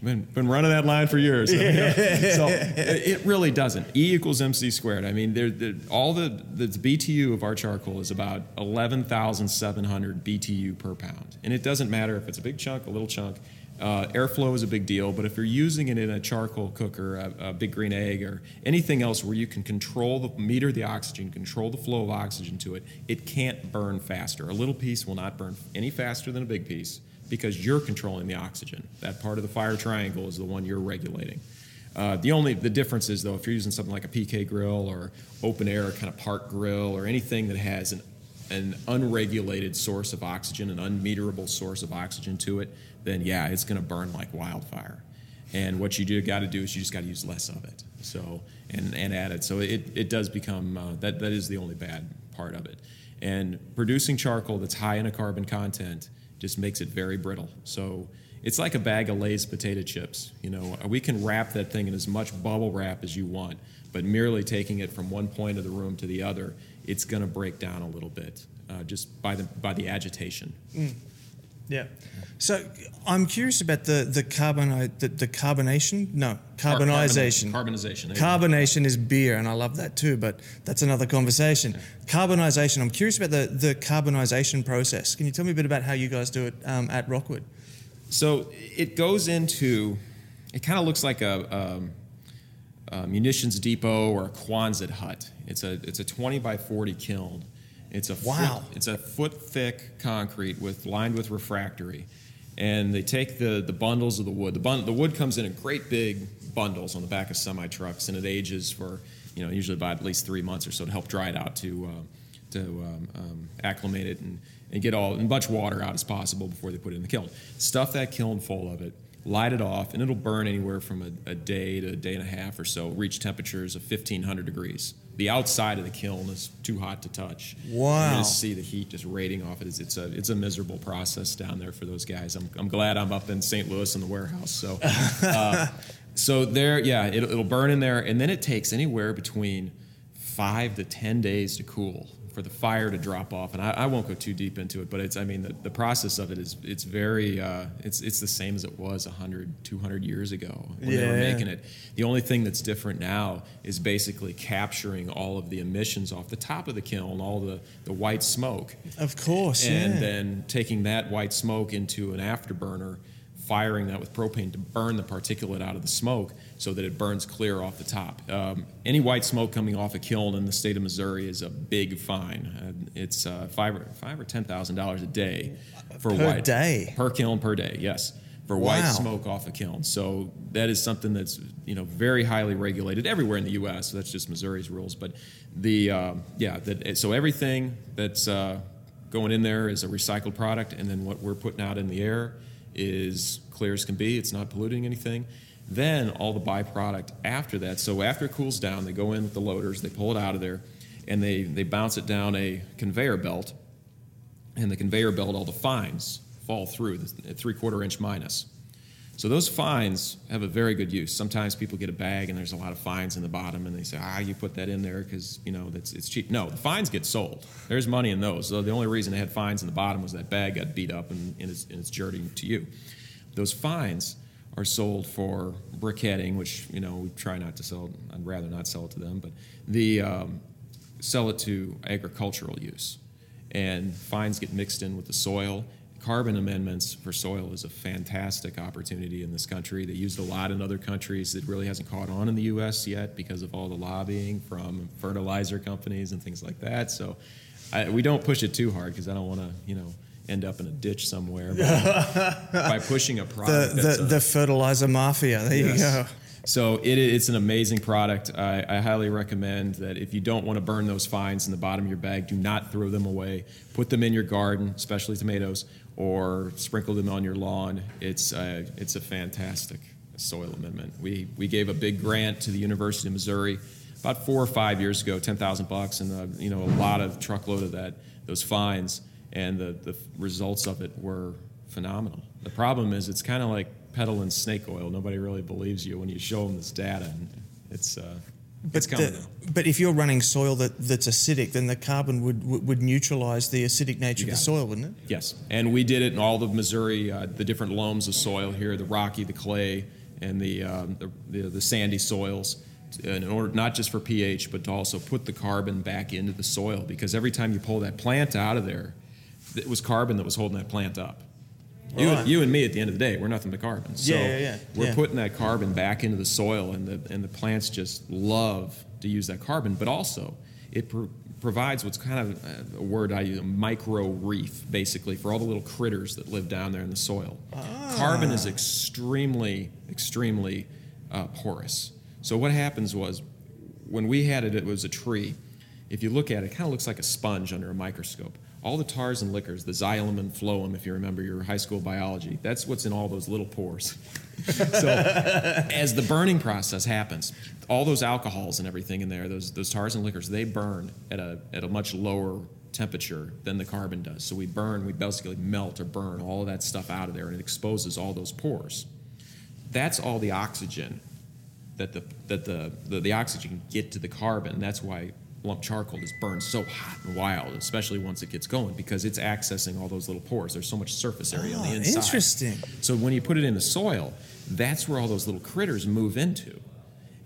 Been, been running that line for years. so it really doesn't. E equals MC squared. I mean, there, there, all the, the BTU of our charcoal is about 11,700 BTU per pound. And it doesn't matter if it's a big chunk, a little chunk. Uh, airflow is a big deal, but if you're using it in a charcoal cooker, a, a big green egg, or anything else where you can control the meter the oxygen, control the flow of oxygen to it, it can't burn faster. A little piece will not burn any faster than a big piece because you're controlling the oxygen. That part of the fire triangle is the one you're regulating. Uh, the only the difference is though if you're using something like a PK grill or open air kind of park grill or anything that has an an unregulated source of oxygen, an unmeterable source of oxygen to it, then yeah, it's going to burn like wildfire. And what you do got to do is you just got to use less of it. So and and add it. So it, it does become uh, that that is the only bad part of it. And producing charcoal that's high in a carbon content just makes it very brittle. So it's like a bag of Lay's potato chips. You know, we can wrap that thing in as much bubble wrap as you want, but merely taking it from one point of the room to the other, it's going to break down a little bit uh, just by the by the agitation. Yeah. So I'm curious about the the carbon the, the carbonation. No, carbonization. Carbonization. there you go. Carbonation is beer, and I love that too. But that's another conversation. Carbonization. I'm curious about the the carbonization process. Can you tell me a bit about how you guys do it um, at Rockwood? So it goes into, it kind of looks like a, um, a munitions depot or a Quonset hut. It's a it's a 20 by 40 kiln. It's a Wow. Foot, it's a foot thick concrete with lined with refractory, and they take the the bundles of the wood. The bun, the wood comes in in great big bundles on the back of semi trucks, and it ages for you know usually about at least three months or so to help dry it out to. Uh, to um, um, acclimate it and, and get all as much water out as possible before they put it in the kiln. Stuff that kiln full of it, light it off, and it'll burn anywhere from a, a day to a day and a half or so. Reach temperatures of 1500 degrees. The outside of the kiln is too hot to touch. Wow. You just see the heat just radiating off it. It's, it's a it's a miserable process down there for those guys. I'm, I'm glad I'm up in St. Louis in the warehouse. So, uh, so there, yeah, it, it'll burn in there, and then it takes anywhere between five to ten days to cool for the fire to drop off and I, I won't go too deep into it but it's i mean the, the process of it is it's very uh, it's it's the same as it was 100 200 years ago when they were making it the only thing that's different now is basically capturing all of the emissions off the top of the kiln all the the white smoke Of course. and yeah. then taking that white smoke into an afterburner, firing that with propane to burn the particulate out of the smoke so that it burns clear off the top. Um, any white smoke coming off a kiln in the state of Missouri is a big fine. Uh, it's uh, five or five or ten thousand dollars a day for Per white day? per kiln per day. Yes. for white smoke off a kiln. So that is something that's you know very highly regulated everywhere in the U.S. So that's just Missouri's rules. But the um, yeah, that, so everything that's uh, going in there is a recycled product, and then what we're putting out in the air is clear as can be. It's not polluting anything. Then all the byproduct after that. So after it cools down, they go in with the loaders, they pull it out of there, and they they bounce it down a conveyor belt and the conveyor belt, all the fines fall through the three quarter inch minus. So those fines have a very good use. Sometimes people get a bag and there's a lot of fines in the bottom, and they say, "Ah, you put that in there because you know that's it's cheap." No, the fines get sold. There's money in those. So the only reason they had fines in the bottom was that bag got beat up and, and, it's, and it's journeying to you. Those fines are sold for briquetting, which you know we try not to sell. I'd rather not sell it to them, but the um, sell it to agricultural use and fines get mixed in with the soil. Carbon amendments for soil is a fantastic opportunity in this country. They used a lot in other countries. It really hasn't caught on in the U.S. yet because of all the lobbying from fertilizer companies and things like that. So I, we don't push it too hard because I don't want to, you know, end up in a ditch somewhere. But by pushing a The, product, that's the, a- the fertilizer mafia. There you go. So it, it's an amazing product. I, I highly recommend that if you don't want to burn those fines in the bottom of your bag, do not throw them away. Put them in your garden, especially tomatoes, or sprinkle them on your lawn. It's a, it's a fantastic soil amendment. We, we gave a big grant to the University of Missouri about four or five years ago, ten thousand bucks, and uh, you know a lot of truckload of that those fines, and the, the results of it were phenomenal. The problem is it's kind of like peddling snake oil. Nobody really believes you when you show them this data. And it's uh, it's But, coming. the- but if you're running soil that, that's acidic, then the carbon would, would, would neutralize the acidic nature of the it. soil, wouldn't it? Yes, and we did it in all of Missouri, uh, the different loams of soil here, the rocky, the clay, and the um, the, the, the sandy soils. In order not just for pH, but to also put the carbon back into the soil, because every time you pull that plant out of there, it was carbon that was holding that plant up. You, Right. you and me at the end of the day, we're nothing but carbon. So Yeah, yeah, yeah, we're yeah. putting that carbon back into the soil, and the and the plants just love to use that carbon. But also, it pro- provides what's kind of a word I use, a micro reef, basically, for all the little critters that live down there in the soil. Carbon is extremely, extremely uh, porous. So what happens was, when we had it, it was a tree. If you look at it, it kind of looks like a sponge under a microscope. All the tars and liquors, the xylem and phloem, if you remember your high school biology, that's what's in all those little pores. so as the burning process happens, all those alcohols and everything in there, those, those tars and liquors, they burn at a, at a much lower temperature than the carbon does. So we burn, we basically melt or burn all of that stuff out of there, and it exposes all those pores. That's all the oxygen that the that the, the, the oxygen can get to the carbon. That's why lump charcoal is burned so hot and wild, especially once it gets going, because it's accessing all those little pores. There's so much surface area on Ah, the inside. interesting. So when you put it in the soil, that's where all those little critters move into.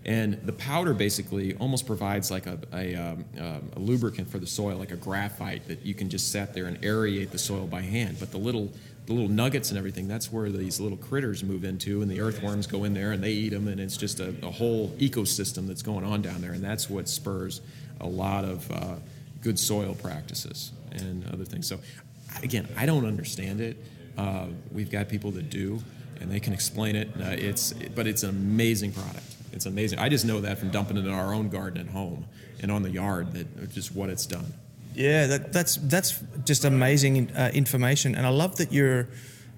And the powder basically almost provides like a, a, um, um, a lubricant for the soil, like a graphite that you can just sit there and aerate the soil by hand. But the little the little nuggets and everything, that's where these little critters move into, and the earthworms go in there and they eat them, and it's just a, a whole ecosystem that's going on down there, and that's what spurs a lot of uh, good soil practices and other things. So, again, I don't understand it. Uh, we've got people that do, and they can explain it. Uh, it's but it's an amazing product. It's amazing. I just know that from dumping it in our own garden at home and on the yard that just what it's done. Yeah, that, that's that's just amazing uh, information, and I love that you're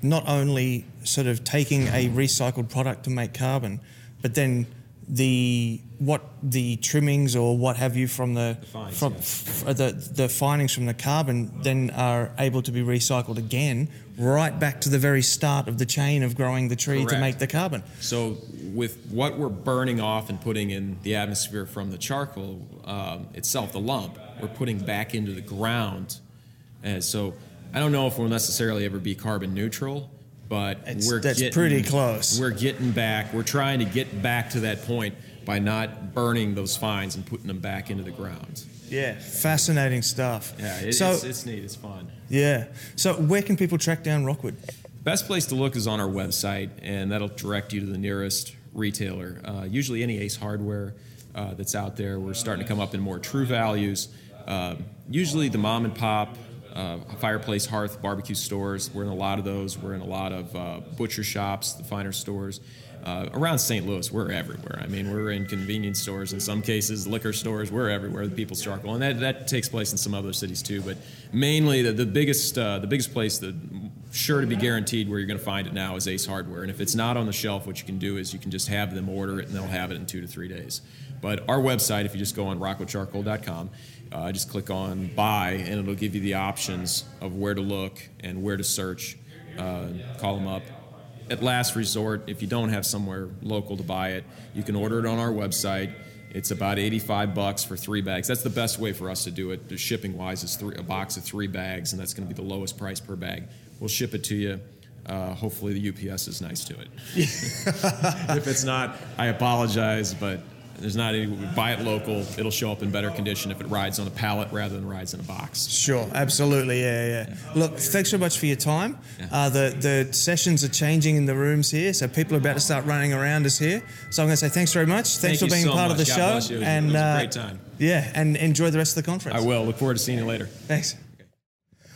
not only sort of taking a recycled product to make carbon, but then the what the trimmings or what have you from the, fines, from yeah. f- uh, the the finings from the carbon then are able to be recycled again right back to the very start of the chain of growing the tree to make the carbon. So, with what we're burning off and putting in the atmosphere from the charcoal um, itself, the lump, we're putting back into the ground. And so, I don't know if we'll necessarily ever be carbon neutral, but It's- we're that's getting, pretty close. We're getting back. We're trying to get back to that point by not burning those fines and putting them back into the ground. Yeah, fascinating stuff. Yeah, it, so it's, it's neat. It's fun. yeah, so where can people track down Rockwood? Best place to look is on our website, and that'll direct you to the nearest retailer. Uh, usually, any Ace Hardware uh, that's out there. We're starting to come up in more true values. Uh, usually, the mom and pop uh, fireplace hearth barbecue stores. We're in a lot of those. We're in a lot of uh, butcher shops, the finer stores. Uh, around St. Louis, we're everywhere. I mean, we're in convenience stores, in some cases, liquor stores. We're everywhere. The people's charcoal, and that, that takes place in some other cities too. But mainly, the, the biggest uh, the biggest place that sure to be guaranteed where you're going to find it now is Ace Hardware. And if it's not on the shelf, what you can do is you can just have them order it, and they'll have it in two to three days. But our website, if you just go on rockwoodcharcoal.com, uh, just click on buy, and it'll give you the options of where to look and where to search. Uh, call them up at last resort, if you don't have somewhere local to buy it, you can order it on our website. It's about 85 bucks for three bags. That's the best way for us to do it. The shipping wise is three, a box of three bags, and that's going to be the lowest price per bag. We'll ship it to you. Uh, hopefully, the UPS is nice to it. if it's not, I apologize, but there's not any. Buy it local. It'll show up in better condition if it rides on a pallet rather than rides in a box. Sure, absolutely, yeah, yeah. Look, thanks so much for your time. Uh, the the sessions are changing in the rooms here, so people are about to start running around us here. So I'm going to say thanks very much. Thanks Thank for being so part of the. God show, bless you. It was- and it was a uh, great time. Yeah, and enjoy the rest of the conference. I will. Look forward to seeing you later. Thanks.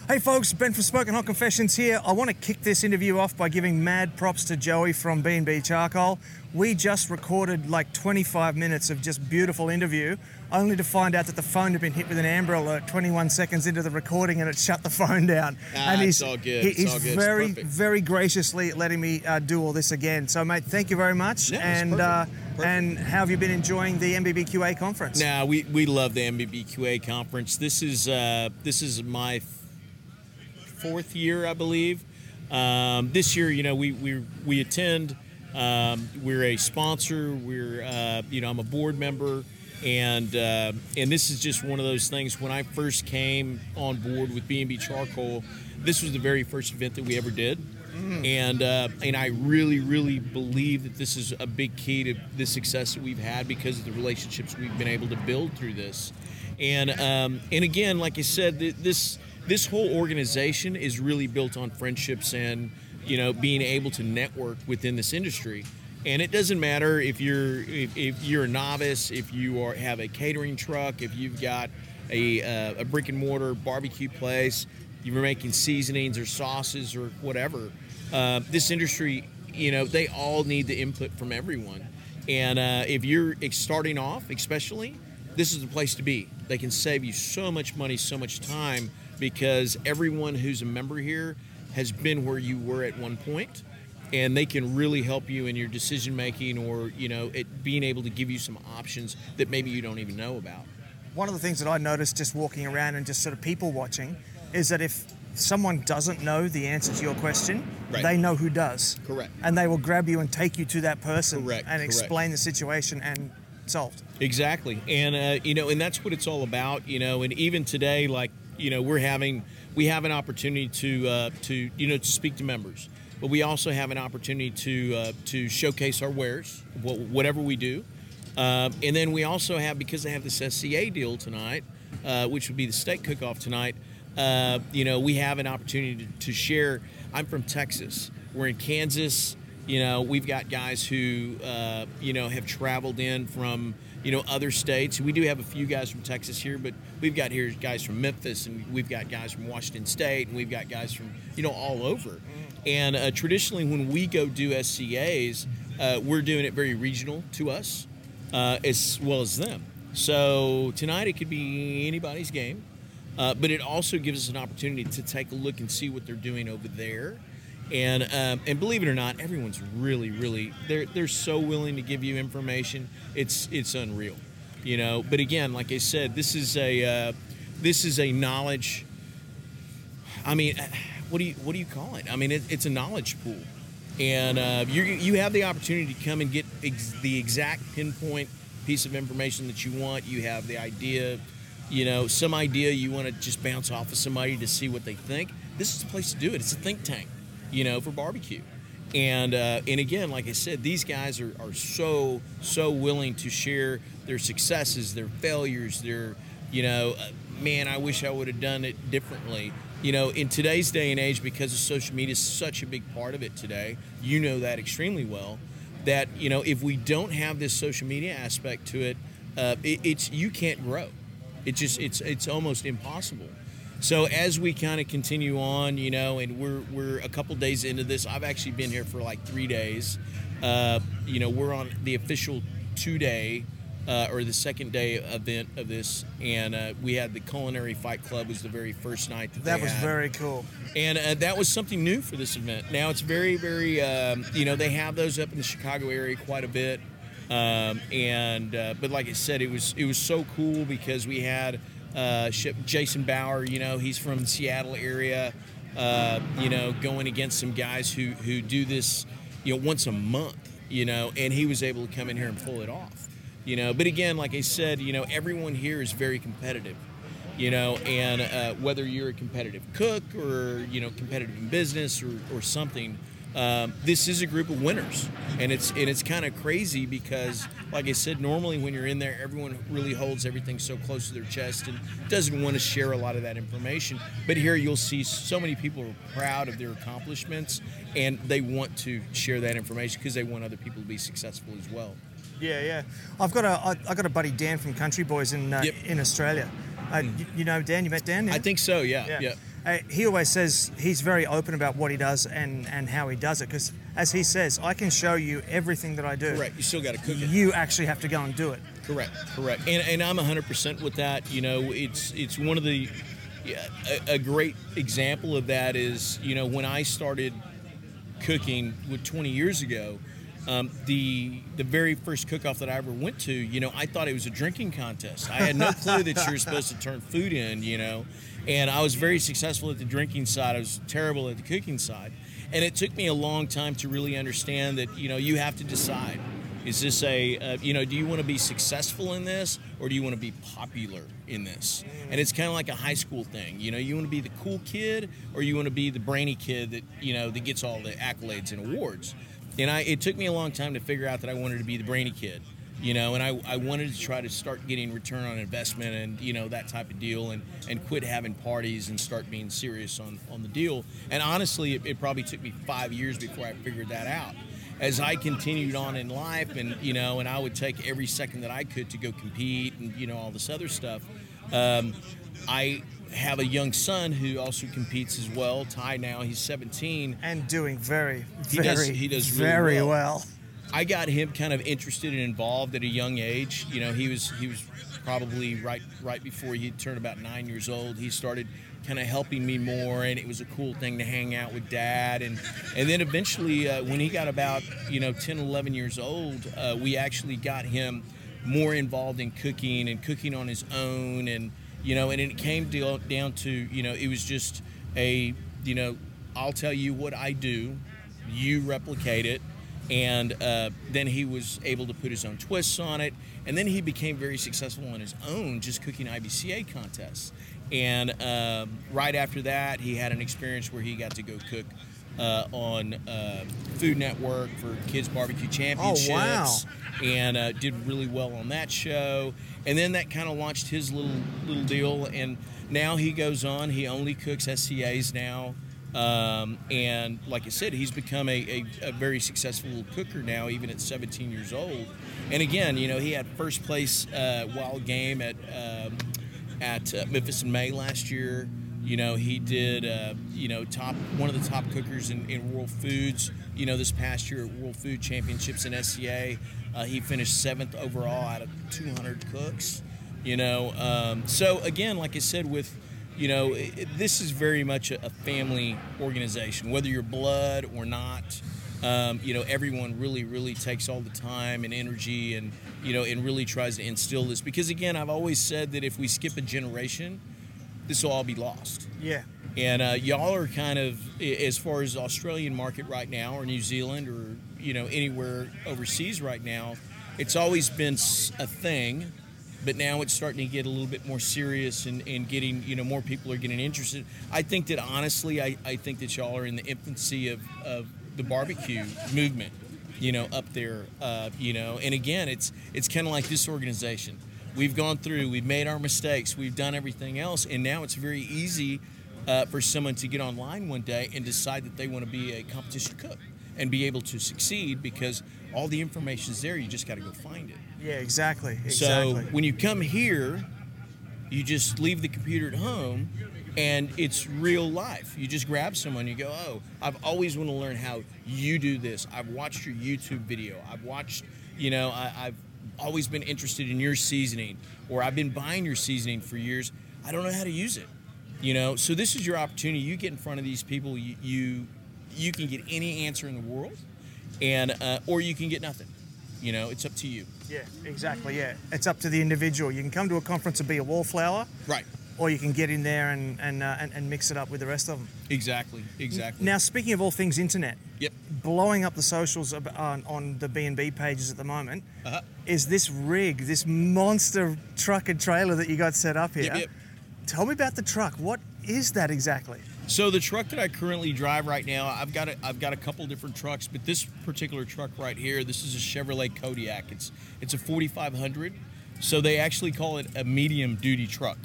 Hey folks, Ben from Smoking Hot Confessions here. I want to kick this interview off by giving mad props to Joey from B&B Charcoal. We just recorded like 25 minutes of just beautiful interview, only to find out that the phone had been hit with an Amber Alert 21 seconds into the recording and it shut the phone down. Ah, and it's all good. he- It's he's all good. Very, very graciously letting me uh, do all this again. So, mate, thank you very much. Yeah, and perfect. uh, Perfect. and how have you been enjoying the NBBQA conference? Now we, we love the NBBQA conference. This is uh, this is my fourth year, I believe. Um, this year, you know, we we we attend. Um, we're a sponsor. We're uh, you know I'm a board member, and uh, and this is just one of those things. When I first came on board with B&B Charcoal, this was the very first event that we ever did. And uh, and I really, really believe that this is a big key to the success that we've had because of the relationships we've been able to build through this. And um, and again, like I said, th- this this whole organization is really built on friendships and you know being able to network within this industry. And it doesn't matter if you're if, if you're a novice, if you are have a catering truck, if you've got a, uh, a brick and mortar barbecue place, you're making seasonings or sauces or whatever. Uh, this industry, you know, they all need the input from everyone. And uh, if you're starting off, especially, this is the place to be. They can save you so much money, so much time because everyone who's a member here has been where you were at one point and they can really help you in your decision making or you know it being able to give you some options that maybe you don't even know about one of the things that I noticed just walking around and just sort of people watching is that if someone doesn't know the answer to your question, Right. they know who does. Correct. And they will grab you and take you to that person Correct, and correct. explain the situation and solved. Exactly, and uh, you know, and that's what it's all about. You know, and even today, like you know, we're having we have an opportunity to uh, to you know to speak to members, but we also have an opportunity to uh, to showcase our wares, whatever we do, um, and then we also have because they have this SCA deal tonight, uh, which would be the steak cook-off tonight. Uh, you know, we have an opportunity to, to share. I'm from Texas. We're in Kansas you know we've got guys who uh, you know have traveled in from you know other states. We do have a few guys from texas here but we've got here guys from memphis and we've got guys from washington state and we've got guys from you know all over. And uh, traditionally when we go do scas uh, we're doing it very regional to us uh, as well as them. So tonight it could be anybody's game uh, but it also gives us an opportunity to take a look and see what they're doing over there and um, and believe it or not, everyone's really, really they're they're so willing to give you information. It's it's unreal, you know. But again, like I said, this is a uh, this is a knowledge. I mean, what do you what do you call it? I mean, it, it's a knowledge pool, and uh, you you have the opportunity to come and get ex- the exact pinpoint piece of information that you want. You have the idea, you know, some idea you want to just bounce off of somebody to see what they think. This is the place to do it. It's a think tank, you know, for barbecue. And uh, and again, like I said, these guys are, are so so willing to share their successes, their failures, their you know, uh, man, I wish I would have done it differently. You know, in today's day and age, because of social media is such a big part of it today, you know that extremely well. That you know, if we don't have this social media aspect to it, uh, it it's you can't grow. It just it's it's almost impossible. So as we kind of continue on, you know, and we're we're a couple days into this. I've actually been here for like three days. Uh, you know, we're on the official two day uh, or the second day event of this, and uh, we had the Culinary Fight Club was the very first night. That, That was had. very cool. and uh, that was something new for this event. Now it's very, very, um, you know, they have those up in the Chicago area quite a bit, um, and uh, but like I said, it was it was so cool because we had uh, Jason Bauer. You know, he's from the Seattle area. Uh, you know, going against some guys who who do this, you know, once a month. You know, and he was able to come in here and pull it off. You know, but again, like I said, you know, everyone here is very competitive you know and uh, whether you're a competitive cook or you know competitive in business or, or something um, this is a group of winners and it's and it's kind of crazy because like i said normally when you're in there everyone really holds everything so close to their chest and doesn't want to share a lot of that information but here you'll see so many people are proud of their accomplishments and they want to share that information because they want other people to be successful as well Yeah, yeah. I've got a I, I got a buddy Dan from Country Boys in uh, Yep. In Australia. Uh, you, you know Dan? You met Dan? i think so yeah yeah, Uh, he always says he's very open about what he does and, and how he does it because, as he says, I can show you everything that I do. correct you still got to cook it You actually have to go and do it. Correct, correct, and and I'm 100 percent with that. You know, it's it's one of the yeah, a, a great example of that is you know when I started cooking with 20 years ago. Um, the the very first cook-off that I ever went to, you know, I thought it was a drinking contest. I had no clue that you were supposed to turn food in, you know, and I was very successful at the drinking side. I was terrible at the cooking side, and it took me a long time to really understand that you know you have to decide. Is this a, uh, you know, do you want to be successful in this or do you want to be popular in this? And it's kind of like a high school thing. You know, you want to be the cool kid or you want to be the brainy kid that, you know, that gets all the accolades and awards. And I, it took me a long time to figure out that I wanted to be the brainy kid, you know, and I, I wanted to try to start getting return on investment and, you know, that type of deal and, and quit having parties and start being serious on, on the deal. And honestly, it, it probably took me five years before I figured that out as I continued on in life, and you know, and I would take every second that I could to go compete, and you know, all this other stuff. Um, I have a young son who also competes as well. Ty now, he's 17. And doing very, He very, does- he does really very well. well. I got him kind of interested and involved at a young age. You know, he was he was probably right right before he turned about nine years old. He started kind of helping me more, and it was a cool thing to hang out with dad. And and then eventually, uh, when he got about you know 10, 11 years old, uh, we actually got him more involved in cooking and cooking on his own, and you know, and it came to, down to you know, it was just a you know, I'll tell you what I do, you replicate it and uh, then he was able to put his own twists on it. And then he became very successful on his own just cooking ibca contests. And um, right after that he had an experience where he got to go cook uh, on uh, food network for kids barbecue championships. And uh, did really well on that show. And then that kind of launched his little little deal. And now he goes on. He only cooks scas now um, and like I said, he's become a, a, a very successful cooker now, even at 17 years old. And again, you know, he had first place uh, wild game at um, at uh, Memphis in May last year. You know, he did uh, you know top one of the top cookers in, in World Foods. You know, this past year at World Food Championships in SCA, uh, he finished seventh overall out of 200 cooks. You know, um, so again, like I said, with you know, it, this is very much a, a family organization, whether you're blood or not. Um, you know, everyone really, really takes all the time and energy, and you know, and really tries to instill this. Because again, I've always said that if we skip a generation, this will all be lost. Yeah. And uh, y'all are kind of, as far as the Australian market right now, or New Zealand, or you know anywhere overseas right now, it's always been a thing, but now it's starting to get a little bit more serious and, and getting, you know, more people are getting interested. I think that honestly, I, I think that y'all are in the infancy of, of the barbecue movement, you know, up there, uh, you know, and again, it's it's kind of like this organization. We've gone through, we've made our mistakes, we've done everything else, and now it's very easy uh, for someone to get online one day and decide that they want to be a competition cook and be able to succeed because all the information is there. You just got to go find it. Yeah, exactly. Exactly. So when you come here, You just leave the computer at home, and it's real life. You just grab someone, you go, "Oh, I've always want to learn how you do this. I've watched your YouTube video. I've watched, you know, I, I've always been interested in your seasoning, or I've been buying your seasoning for years. I don't know how to use it." You know, so this is your opportunity. You get in front of these people, you you, you can get any answer in the world, and uh, or you can get nothing. You know, it's up to you. Yeah, exactly. Yeah, it's up to the individual. You can come to a conference and be a wallflower, Right. or you can get in there and and, uh, and and mix it up with the rest of them. Exactly. Exactly. Now, speaking of all things internet, Yep. blowing up the socials on, on the B and B pages at the moment Uh-huh. is this rig, this monster truck and trailer that you got set up here. Yep, yep. Tell me about the truck. What is that exactly? So the truck that I currently drive right now, I've got a, I've got a couple different trucks, but this particular truck right here, this is a Chevrolet Kodiak. It's it's a 4500, so they actually call it a medium duty truck,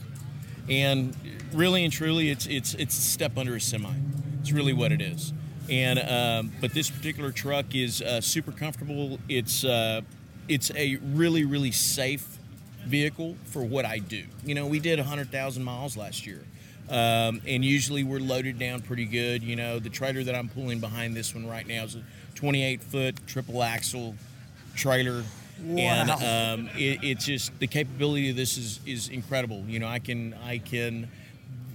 and really and truly, it's it's it's a step under a semi. It's really what it is. And um, but this particular truck is uh, super comfortable. It's uh, it's a really really safe vehicle for what I do. You know, we did 100,000 miles last year. Um, and usually we're loaded down pretty good. You know, the trailer that I'm pulling behind this one right now is a 28 foot triple axle trailer. Wow. And um, it, it's just the capability of this is, is incredible. You know, I can I can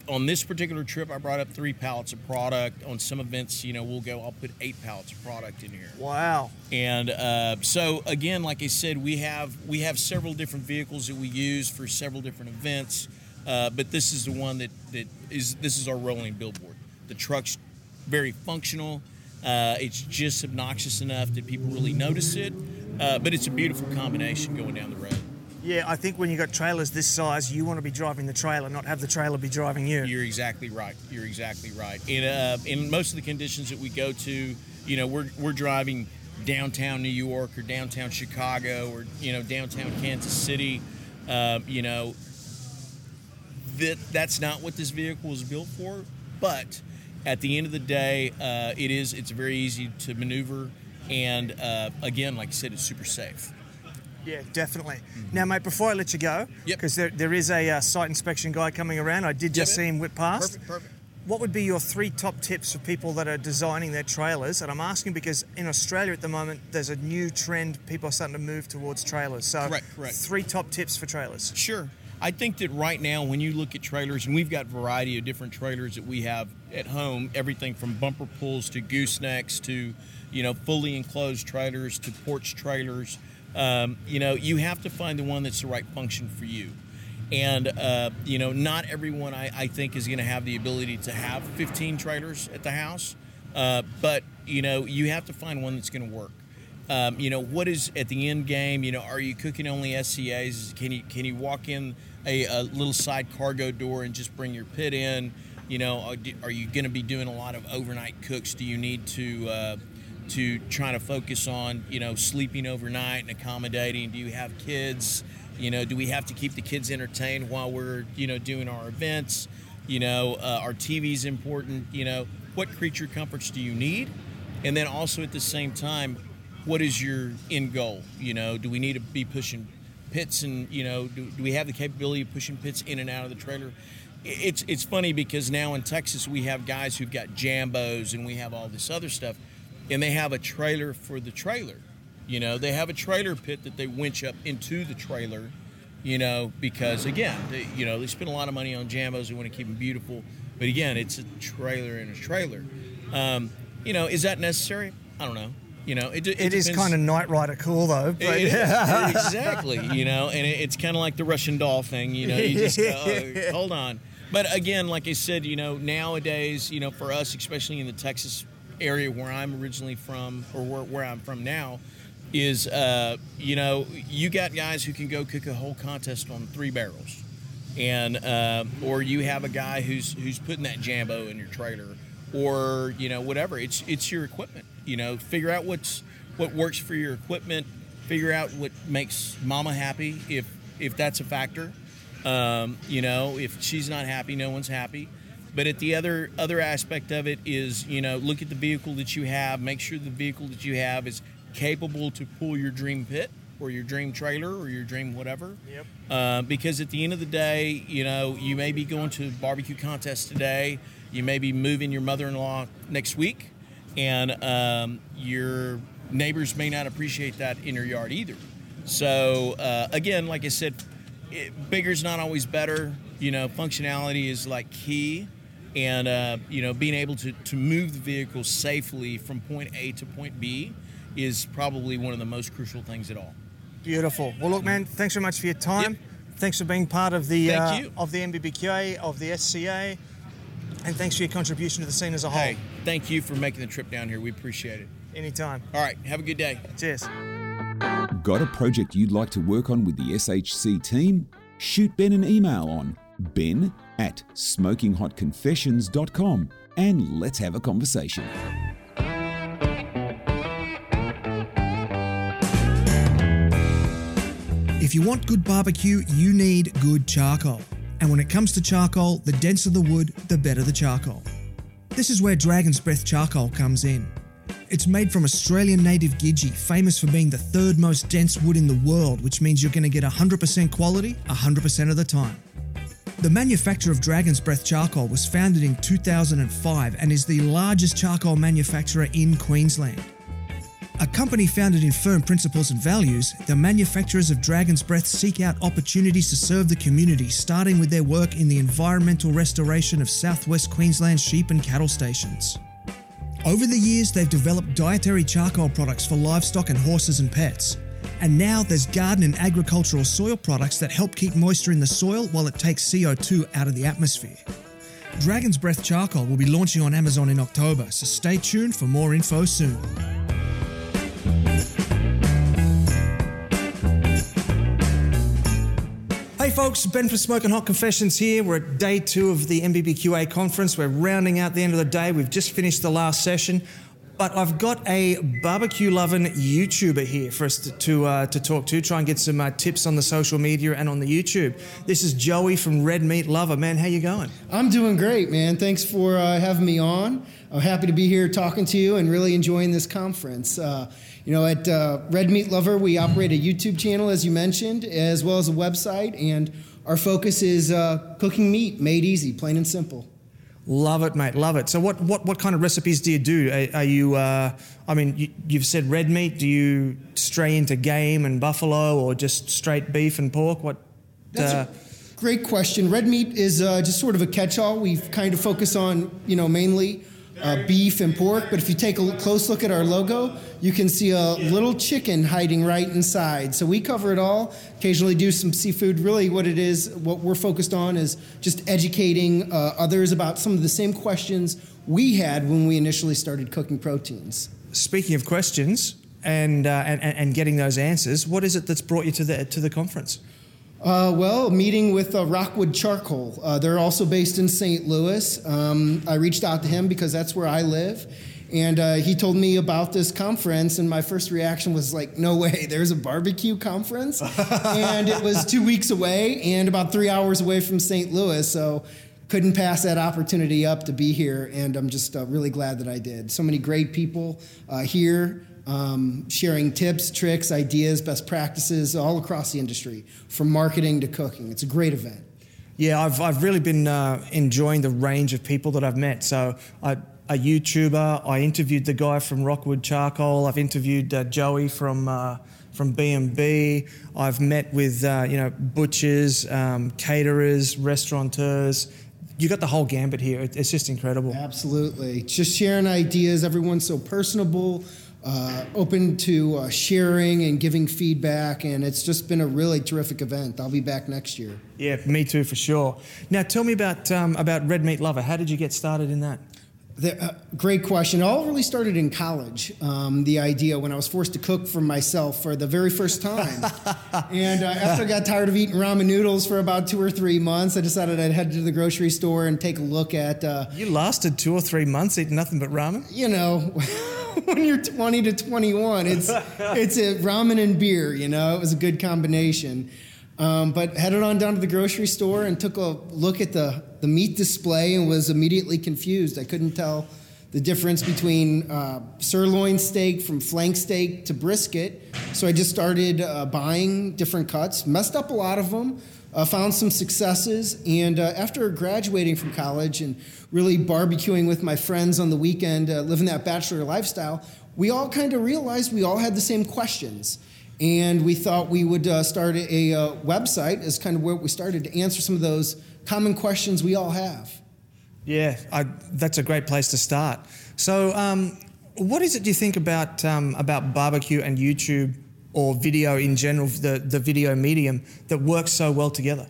on this particular trip I brought up three pallets of product. On some events, you know, we'll go. I'll put eight pallets of product in here. Wow. And uh, so again, like I said, we have we have several different vehicles that we use for several different events. Uh, but this is the one that, that is this is our rolling billboard. The truck's very functional. Uh, it's just obnoxious enough that people really notice it. Uh, but it's a beautiful combination going down the road. Yeah, I think when you got trailers this size, you want to be driving the trailer, not have the trailer be driving you. You're exactly right. You're exactly right. In uh, in most of the conditions that we go to, you know, we're we're driving downtown New York or downtown Chicago or you know downtown Kansas City. Uh, you know, that that's not what this vehicle was built for. But at the end of the day, uh, it is. It's very easy to maneuver, and uh, again, like I said, it's super safe. Yeah, definitely. Now, mate, before I let you go, Mm-hmm. Yep. because there, there is a uh, site inspection guy coming around. I did just Yep. see him whip past. Perfect. Perfect. What would be your three top tips for people that are designing their trailers? And I'm asking because in Australia at the moment, there's a new trend. People are starting to move towards trailers. So, Correct, correct. three top tips for trailers. Sure. I think that right now, when you look at trailers, and we've got a variety of different trailers that we have at home, everything from bumper pulls to goosenecks to, you know, fully enclosed trailers to porch trailers. Um, you know, you have to find the one that's the right function for you. And, uh, you know, not everyone I, I think is going to have the ability to have 15 trailers at the house. Uh, but, you know, you have to find one that's going to work. Um, you know, what is at the end game? You know, are you cooking only SCAs? Can you can you walk in a, a little side cargo door and just bring your pit in? You know, are, you going to be doing a lot of overnight cooks? Do you need to uh, to try to focus on you know sleeping overnight and accommodating? Do you have kids? You know, do we have to keep the kids entertained while we're you know doing our events? You know, uh, TV's important. You know, what creature comforts do you need? And then also at the same time, what is your end goal? You know, do we need to be pushing pits and you know, do, do we have the capability of pushing pits in and out of the trailer? It's it's funny because now in Texas we have guys who've got jambos and we have all this other stuff, and they have a trailer for the trailer. You know, they have a trailer pit that they winch up into the trailer. You know, because again, they, you know, they spend a lot of money on jambos. They want to keep them beautiful, but again, it's a trailer and a trailer. Um, you know, is that necessary? I don't know. You know, it, it, It is kind of Knight Rider cool though. But it- it- exactly, you know, and it, it's kind of like the Russian doll thing, you know. You just go, oh, hold on. But again, like I said, you know, nowadays, you know, for us, especially in the Texas area where I'm originally from, or where, where I'm from now, is uh, you know, you got guys who can go cook a whole contest on three barrels, and uh, or you have a guy who's who's putting that jambo in your trailer, or you know, whatever. It's it's your equipment. You know, figure out what's what works for your equipment. Figure out what makes mama happy if if that's a factor. Um, you know, if she's not happy, no one's happy. But at the other other aspect of it is, you know, look at the vehicle that you have. Make sure the vehicle that you have is capable to pull your dream pit. or your dream trailer or your dream whatever. Yep. Uh, because at the end of the day, you know, you may be going to a barbecue contest today, you may be moving your mother-in-law next week, and um, your neighbors may not appreciate that in your yard either. So uh, again, like I said, it, bigger's not always better. You know, functionality is like key, and uh, you know, being able to to move the vehicle safely from point A to point B is probably one of the most crucial things at all. Beautiful. Well, look, man, thanks so much for your time. Thanks for being part of the uh, of the NBBQA of the SCA, and thanks for your contribution to the scene as a whole. Hey, thank you for making the trip down here. We appreciate it. Anytime. All right, have a good day. Cheers. Got a project you'd like to work on with the SHC team? Shoot Ben an email on ben at smokinghotconfessions.com and let's have a conversation. If you want good barbecue, you need good charcoal. And when it comes to charcoal, the denser the wood, the better the charcoal. This is where Dragon's Breath charcoal comes in. It's made from Australian native Gidgee, famous for being the third most dense wood in the world, which means you're going to get 100% quality 100% of the time. The manufacture of Dragon's Breath charcoal was founded in 2005 and is the largest charcoal manufacturer in Queensland. A company founded in firm principles and values, the manufacturers of Dragon's Breath seek out opportunities to serve the community, starting with their work in the environmental restoration of southwest Queensland sheep and cattle stations. Over the years, they've developed dietary charcoal products for livestock and horses and pets. And now there's garden and agricultural soil products that help keep moisture in the soil while it takes CO2 out of the atmosphere. Dragon's Breath Charcoal will be launching on Amazon in October, so stay tuned for more info soon. Folks, Ben from Smoking Hot Confessions here. We're at day two of the NBBQA conference. We're rounding out the end of the day. We've just finished the last session. But I've got a barbecue loving YouTuber here for us to, to, uh, to talk to, try and get some uh, tips on the social media and on the YouTube. This is Joey from Red Meat Lover. Man, how you going? I'm doing great, man. Thanks for uh, having me on. I'm happy to be here talking to you and really enjoying this conference. Uh, you know, at uh, Red Meat Lover, we operate a YouTube channel, as you mentioned, as well as a website, and our focus is uh, cooking meat made easy, plain and simple. Love it, mate. Love it. So, what, what, what kind of recipes do you do? Are, are you, uh, I mean, you, you've said red meat. Do you stray into game and buffalo or just straight beef and pork? What? That's uh, a great question. Red meat is uh, just sort of a catch-all. We've kind of focused on, you know, mainly uh, beef and pork. But if you take a close look at our logo, you can see a little chicken hiding right inside. So we cover it all. Occasionally do some seafood. Really, what it is, what we're focused on is just educating uh, others about some of the same questions we had when we initially started cooking proteins. Speaking of questions and, uh, and, and getting those answers, what is it that's brought you to the, to the conference? Uh, well, meeting with uh, Rockwood Charcoal. Uh, they're also based in St. Louis. Um, I reached out to him because that's where I live. And uh, he told me about this conference, and my first reaction was like, no way, there's a barbecue conference? and it was two weeks away and about three hours away from St. Louis. So couldn't pass that opportunity up to be here, and I'm just uh, really glad that I did. So many great people uh, here um, sharing tips, tricks, ideas, best practices all across the industry, from marketing to cooking. It's a great event. Yeah, I've, I've really been uh, enjoying the range of people that I've met. So, I, a YouTuber, I interviewed the guy from Rockwood Charcoal. I've interviewed uh, Joey from uh, from B&B. I've met with uh, you know butchers, um, caterers, restaurateurs. You got the whole gambit here. It's just incredible. Absolutely. Just sharing ideas. Everyone's so personable, uh, open to uh, sharing and giving feedback, and it's just been a really terrific event. I'll be back next year. Yeah, me too for sure. Now, tell me about um, about Red Meat Lover. How did you get started in that? The, uh, great question. It all really started in college. Um, the idea when I was forced to cook for myself for the very first time. and uh, after I got tired of eating ramen noodles for about two or three months, I decided I'd head to the grocery store and take a look at. Uh, You lasted two or three months eating nothing but ramen. you know, when you're 20 to 21, it's it's a ramen and beer. You know, it was a good combination. Um, but headed on down to the grocery store and took a look at the the meat display and was immediately confused. I couldn't tell the difference between uh, sirloin steak from flank steak to brisket. So I just started uh, buying different cuts, messed up a lot of them, uh, found some successes, and uh, after graduating from college and really barbecuing with my friends on the weekend, uh, living that bachelor lifestyle, we all kind of realized we all had the same questions. And we thought we would uh, start a, a website as kind of where we started to answer some of those common questions we all have. Yeah, I, that's a great place to start. So, um, what is it do you think about um, about barbecue and YouTube or video in general, the, the video medium that works so well together?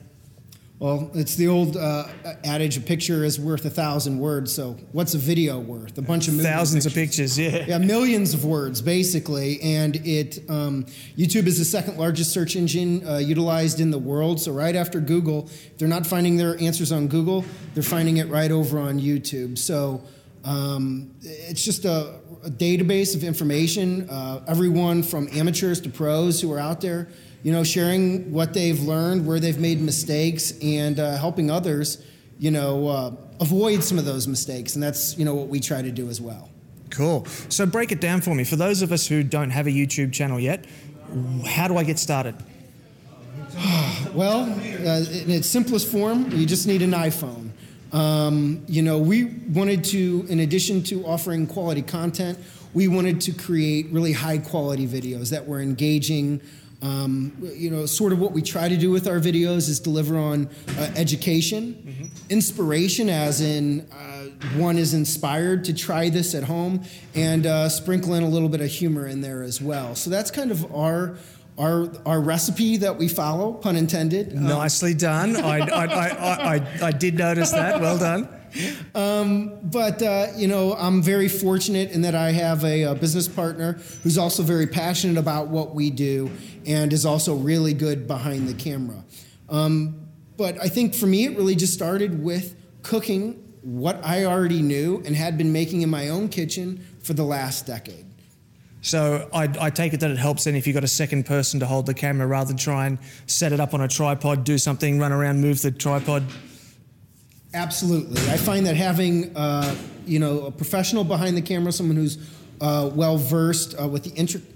Well, it's the old uh, adage: a picture is worth a thousand words. So, what's a video worth? A bunch of thousands pictures. of pictures. Yeah, yeah, millions of words basically. And it um, YouTube is the second largest search engine uh, utilized in the world. So, right after Google, if they're not finding their answers on Google, they're finding it right over on YouTube. So. Um, it's just a, a, database of information. Uh, everyone from amateurs to pros who are out there you know, sharing what they've learned, where they've made mistakes, and uh, helping others, you know, uh, avoid some of those mistakes. And that's, you know, what we try to do as well. Cool. So break it down for me. For those of us who don't have a YouTube channel yet, how do I get started? well, uh, in its simplest form, you just need an iPhone. Um, you know, we wanted to, in addition to offering quality content, we wanted to create really high quality videos that were engaging, um, you know, sort of what we try to do with our videos is deliver on uh, education, mm-hmm. inspiration, as in uh, one is inspired to try this at home, and uh, sprinkle in a little bit of humor in there as well. So that's kind of our. Our, our recipe that we follow, pun intended. Um, Nicely done. I, I, I, I, I did notice that. Well done. Um, but uh, you know, I'm very fortunate in that I have a, a, business partner who's also very passionate about what we do and is also really good behind the camera. Um, but I think for me, it really just started with cooking what I already knew and had been making in my own kitchen for the last decade. So I, I, take it that it helps then if you've got a second person to hold the camera rather than try and set it up on a tripod, do something, run around, move the tripod. Absolutely. I find that having uh, you know a professional behind the camera, someone who's uh, well versed uh, with the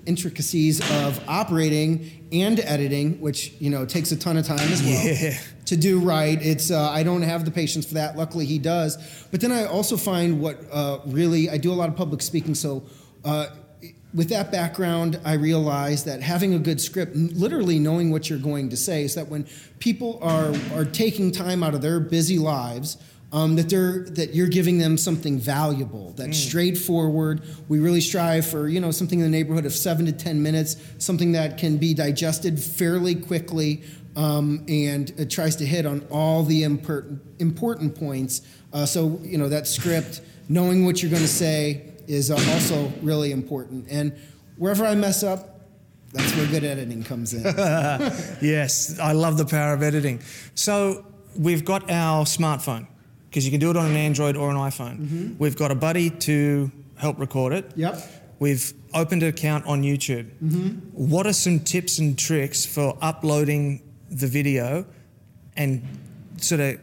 intricacies of operating and editing, which you know takes a ton of time as well yeah. to do right. It's uh, I don't have the patience for that. Luckily, he does. But then I also find what uh, really I do a lot of public speaking, so uh, with that background, I realized that having a good script, literally knowing what you're going to say, is that when people are, are taking time out of their busy lives, um, that they're that you're giving them something valuable, that's mm. straightforward. We really strive for you know something in the neighborhood of seven to ten minutes, something that can be digested fairly quickly, um, and it tries to hit on all the important important points. Uh, so you know that script, knowing what you're going to say, is uh, also really important. And wherever I mess up, that's where good editing comes in. yes, I love the power of editing. So we've got our smartphone because you can do it on an Android or an iPhone. Mm-hmm. We've got a buddy to help record it. Yep. We've opened an account on YouTube. Mm-hmm. What are some tips and tricks for uploading the video and sort of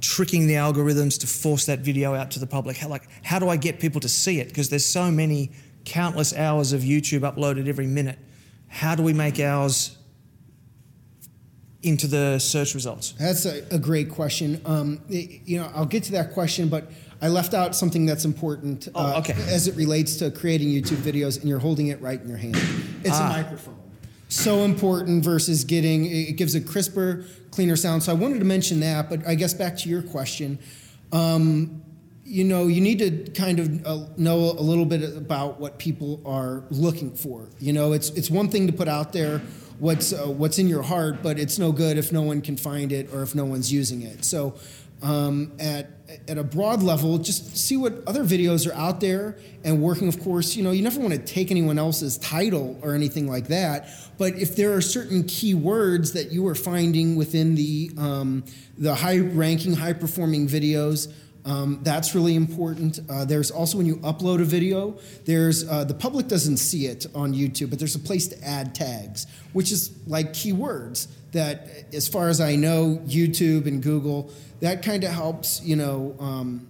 tricking the algorithms to force that video out to the public? How, like, how do I get people to see it? Because there's so many countless hours of YouTube uploaded every minute. How do we make ours into the search results? That's a, a great question. Um, you know, I'll get to that question, but I left out something that's important oh, okay. uh, as it relates to creating YouTube videos, and you're holding it right in your hand. It's ah. a microphone. So important versus getting it gives a crisper, cleaner sound. So I wanted to mention that, but I guess back to your question. Um, you know, you need to kind of uh, know a little bit about what people are looking for. You know, it's it's one thing to put out there what's uh, what's in your heart, but it's no good if no one can find it or if no one's using it. So, um, at at a broad level, just see what other videos are out there and working. Of course, you know, you never want to take anyone else's title or anything like that. But if there are certain keywords that you are finding within the um, the high-ranking, high-performing videos. Um, that's really important. Uh, there's also when you upload a video, there's uh, the public doesn't see it on YouTube, but there's a place to add tags, which is like keywords that, as far as I know, YouTube and Google that kind of helps, you know, um,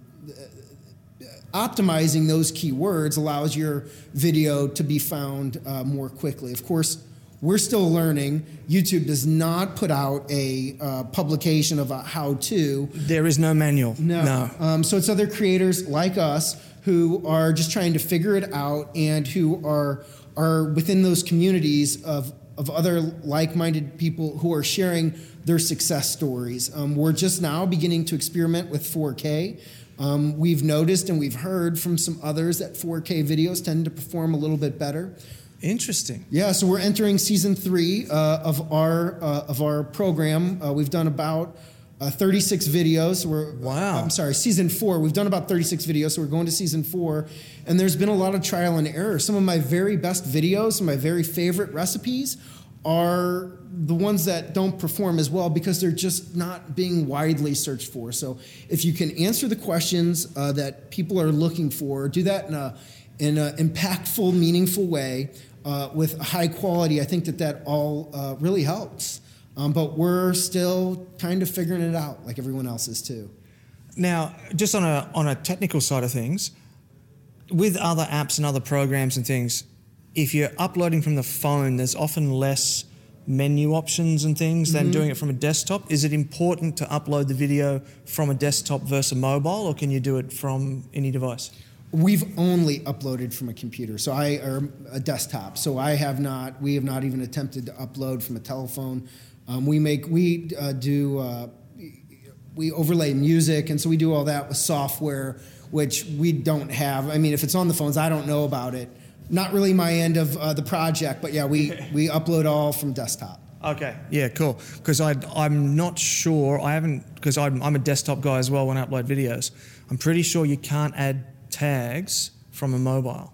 optimizing those keywords allows your video to be found uh, more quickly. Of course, we're still learning. YouTube does not put out a uh, publication of a how to. There is no manual. No. No. Um, so it's other creators like us who are just trying to figure it out and who are are within those communities of of other like-minded people who are sharing their success stories. Um, we're just now beginning to experiment with 4K. Um, we've noticed and we've heard from some others that 4K videos tend to perform a little bit better. Interesting. Yeah, so we're entering season three uh, of our uh, of our program. Uh, we've done about uh, 36 videos. We're Wow. I'm sorry, season four. We've done about 36 videos, so we're going to season four, and there's been a lot of trial and error. Some of my very best videos, some of my very favorite recipes, are the ones that don't perform as well because they're just not being widely searched for. So if you can answer the questions uh, that people are looking for, do that in a in an impactful, meaningful way uh, with high quality, I think that that all uh, really helps. Um, but we're still kind of figuring it out, like everyone else is too. Now, just on a on a technical side of things, with other apps and other programs and things, if you're uploading from the phone, there's often less menu options and things than doing it from a desktop. Is it important to upload the video from a desktop versus a mobile, or can you do it from any device? We've only uploaded from a computer, so I or a desktop. So I have not. We have not even attempted to upload from a telephone. Um, we make we uh, do uh, we overlay music, and so we do all that with software, which we don't have. I mean, if it's on the phones, I don't know about it. Not really my end of uh, the project, but yeah, we we upload all from desktop. Okay. Yeah, cool. Because I'm not sure, I haven't, because I'm, I'm a desktop guy as well when I upload videos. I'm pretty sure you can't add tags from a mobile.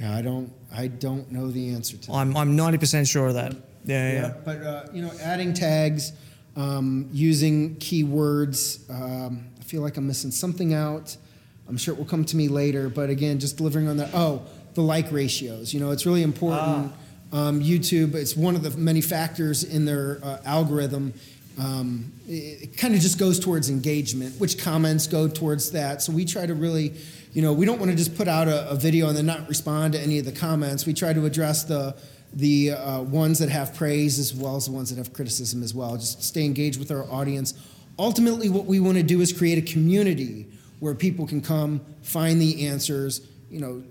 Yeah, I don't I don't know the answer to that. I'm, I'm 90% sure of that. Yeah, yeah. Yeah, but uh, you know, adding tags, um, using keywords. Um, I feel like I'm missing something out. I'm sure it will come to me later. But again, just delivering on that. Oh, the like ratios. You know, it's really important. Um, YouTube. It's one of the many factors in their uh, algorithm. Um, it, it kind of just goes towards engagement, which comments go towards that. So we try to really, you know, we don't want to just put out a, a video and then not respond to any of the comments. We try to address the the uh, ones that have praise as well as the ones that have criticism as well. Just stay engaged with our audience. Ultimately, what we want to do is create a community where people can come, find the answers, you know,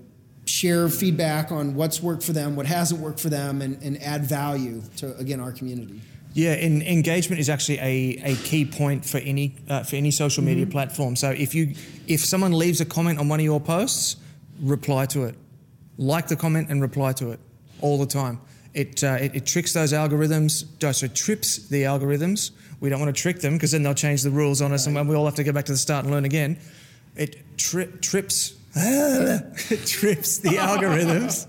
share feedback on what's worked for them, what hasn't worked for them, and, and add value to, again, our community. Yeah, and engagement is actually a, a key point for any uh, for any social media platform. So if you if someone leaves a comment on one of your posts, reply to it, like the comment and reply to it all the time. It uh, it, it tricks those algorithms. So it trips the algorithms. We don't want to trick them because then they'll change the rules on us, and we all have to go back to the start and learn again. It tri- trips trips the algorithms,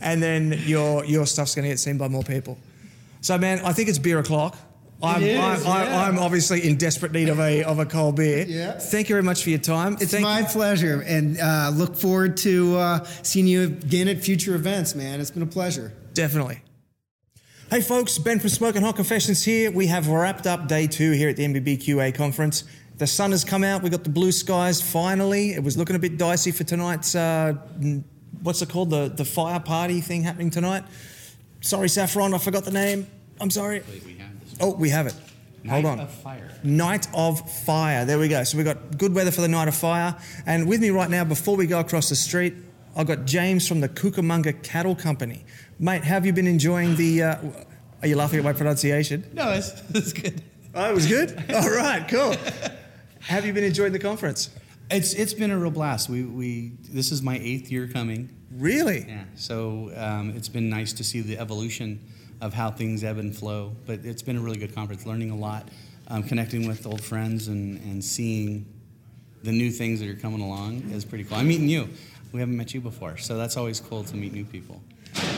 and then your your stuff's going to get seen by more people. So, man, I think it's beer o'clock. I'm, is, I'm, yeah. I'm obviously in desperate need of a of a cold beer. Yeah. Thank you very much for your time. It's Thank- my pleasure, and uh, look forward to uh, seeing you again at future events, man. It's been a pleasure. Definitely. Hey folks, Ben from Smoking Hot Confessions here. We have wrapped up day two here at the NBBQA conference. The sun has come out. We got the blue skies finally. It was looking a bit dicey for tonight's uh, what's it called? The the fire party thing happening tonight. Sorry, Saffron, I forgot the name. I'm sorry. Oh, we have it. Hold on. Night of Fire. There we go. So we've got good weather for the Night of Fire. And with me right now, before we go across the street, I've got James from the Cucamonga Cattle Company. Mate, have you been enjoying the. Uh, are you laughing at my pronunciation? No, it's, it's good. Oh, it was good? All right, cool. Have you been enjoying the conference? It's it's been a real blast. We we this is my eighth year coming. Really? Yeah. So um, it's been nice to see the evolution of how things ebb and flow. But it's been a really good conference. Learning a lot, um, connecting with old friends, and and seeing the new things that are coming along is pretty cool. I'm meeting you. We haven't met you before, so that's always cool to meet new people.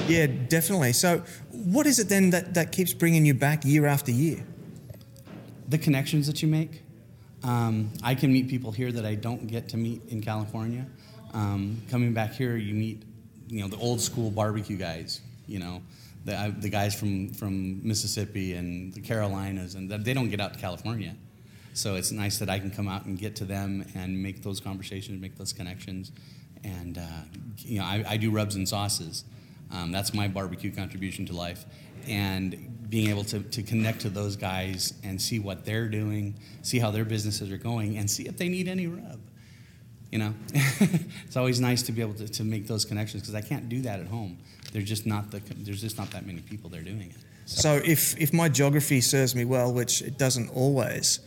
Yeah, definitely. So, what is it then that, that keeps bringing you back year after year? the connections that you make. Um, I can meet people here that I don't get to meet in California. Um, coming back here, you meet, you know, the old school barbecue guys. You know, the uh, the guys from from Mississippi and the Carolinas, and they don't get out to California. So it's nice that I can come out and get to them and make those conversations, make those connections. And, uh, you know, I, I do rubs and sauces. Um, that's my barbecue contribution to life. And being able to, to connect to those guys and see what they're doing, see how their businesses are going, and see if they need any rub. You know, it's always nice to be able to, to make those connections because I can't do that at home. There's just not the, there's just not that many people there doing it. So if, if my geography serves me well, which it doesn't always,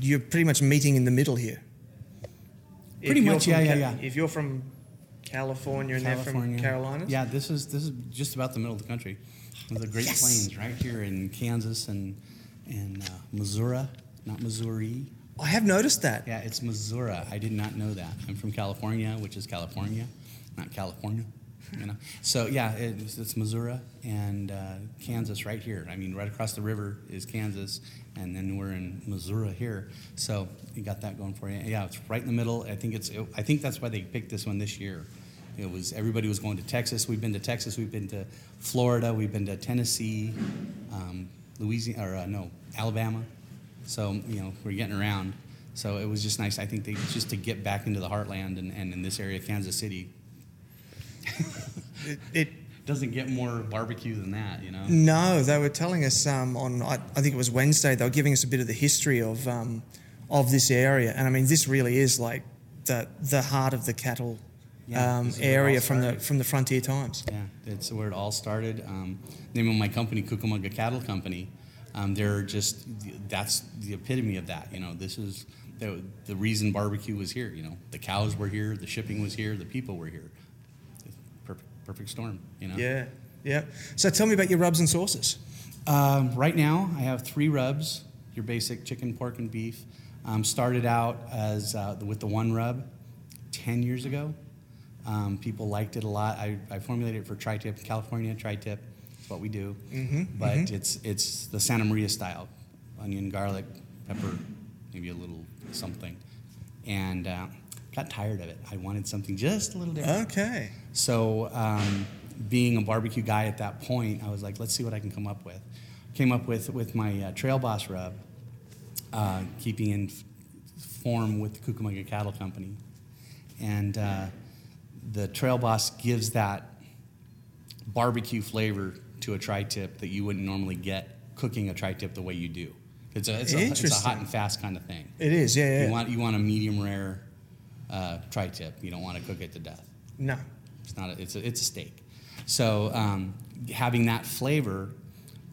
you're pretty much meeting in the middle here. Pretty you're much, yeah, yeah, Ca- yeah. If you're from California and they're from Carolinas, Yeah, this is this is just about the middle of the country. The Great Yes. Plains, right here in Kansas and and uh, Missouri, not Missouri. I have noticed that. Yeah, it's Missouri. I did not know that. I'm from California, which is California, not California. You know, so yeah, it's, it's Missouri and uh, Kansas right here. I mean, right across the river is Kansas, and then we're in Missouri here. So you got that going for you. Yeah, it's right in the middle. I think it's. I think that's why they picked this one this year. It was everybody was going to Texas. We've been to Texas. We've been to Florida. We've been to Tennessee, um, Louisiana, or uh, no, Alabama. So you know we're getting around. So it was just nice. I think they just to get back into the heartland and, and in this area, Kansas City. it, it doesn't get more barbecue than that, you know. No, they were telling us um, on I, I think it was Wednesday. They were giving us a bit of the history of um, of this area, and I mean, this really is like the the heart of the cattle Yeah, um, this is where it area from the from the frontier times. Yeah, it's where it all started. Um, name of my company, Cucamonga Cattle Company. Um, they're just that's the epitome of that. You know, this is the, the reason barbecue was here. You know, the cows were here, the shipping was here, the people were here. Perfect, perfect storm. You know. Yeah, yeah. So tell me about your rubs and sauces. Um, right now, I have three rubs. Your basic chicken, pork, and beef. Um, started out as uh, with the one rub ten years ago. Um, people liked it a lot. I, I formulated it for tri-tip, California tri-tip. That's what we do. Mhm, But mhm. it's it's the Santa Maria style, onion, garlic, pepper, maybe a little something, and uh, got tired of it. I wanted something just a little different. Okay. So, um, being a barbecue guy at that point, I was like, let's see what I can come up with. Came up with with my uh, Trail Boss rub, uh, keeping in f- form with the Cucamonga Cattle Company, and uh, the Trail Boss gives that barbecue flavor to a tri-tip that you wouldn't normally get cooking a tri-tip the way you do. It's a, it's a, it's a hot and fast kind of thing. It is, yeah, yeah. You want you want a medium rare uh, tri-tip. You don't want to cook it to death. No. It's not. A, it's a, it's a steak. So um, having that flavor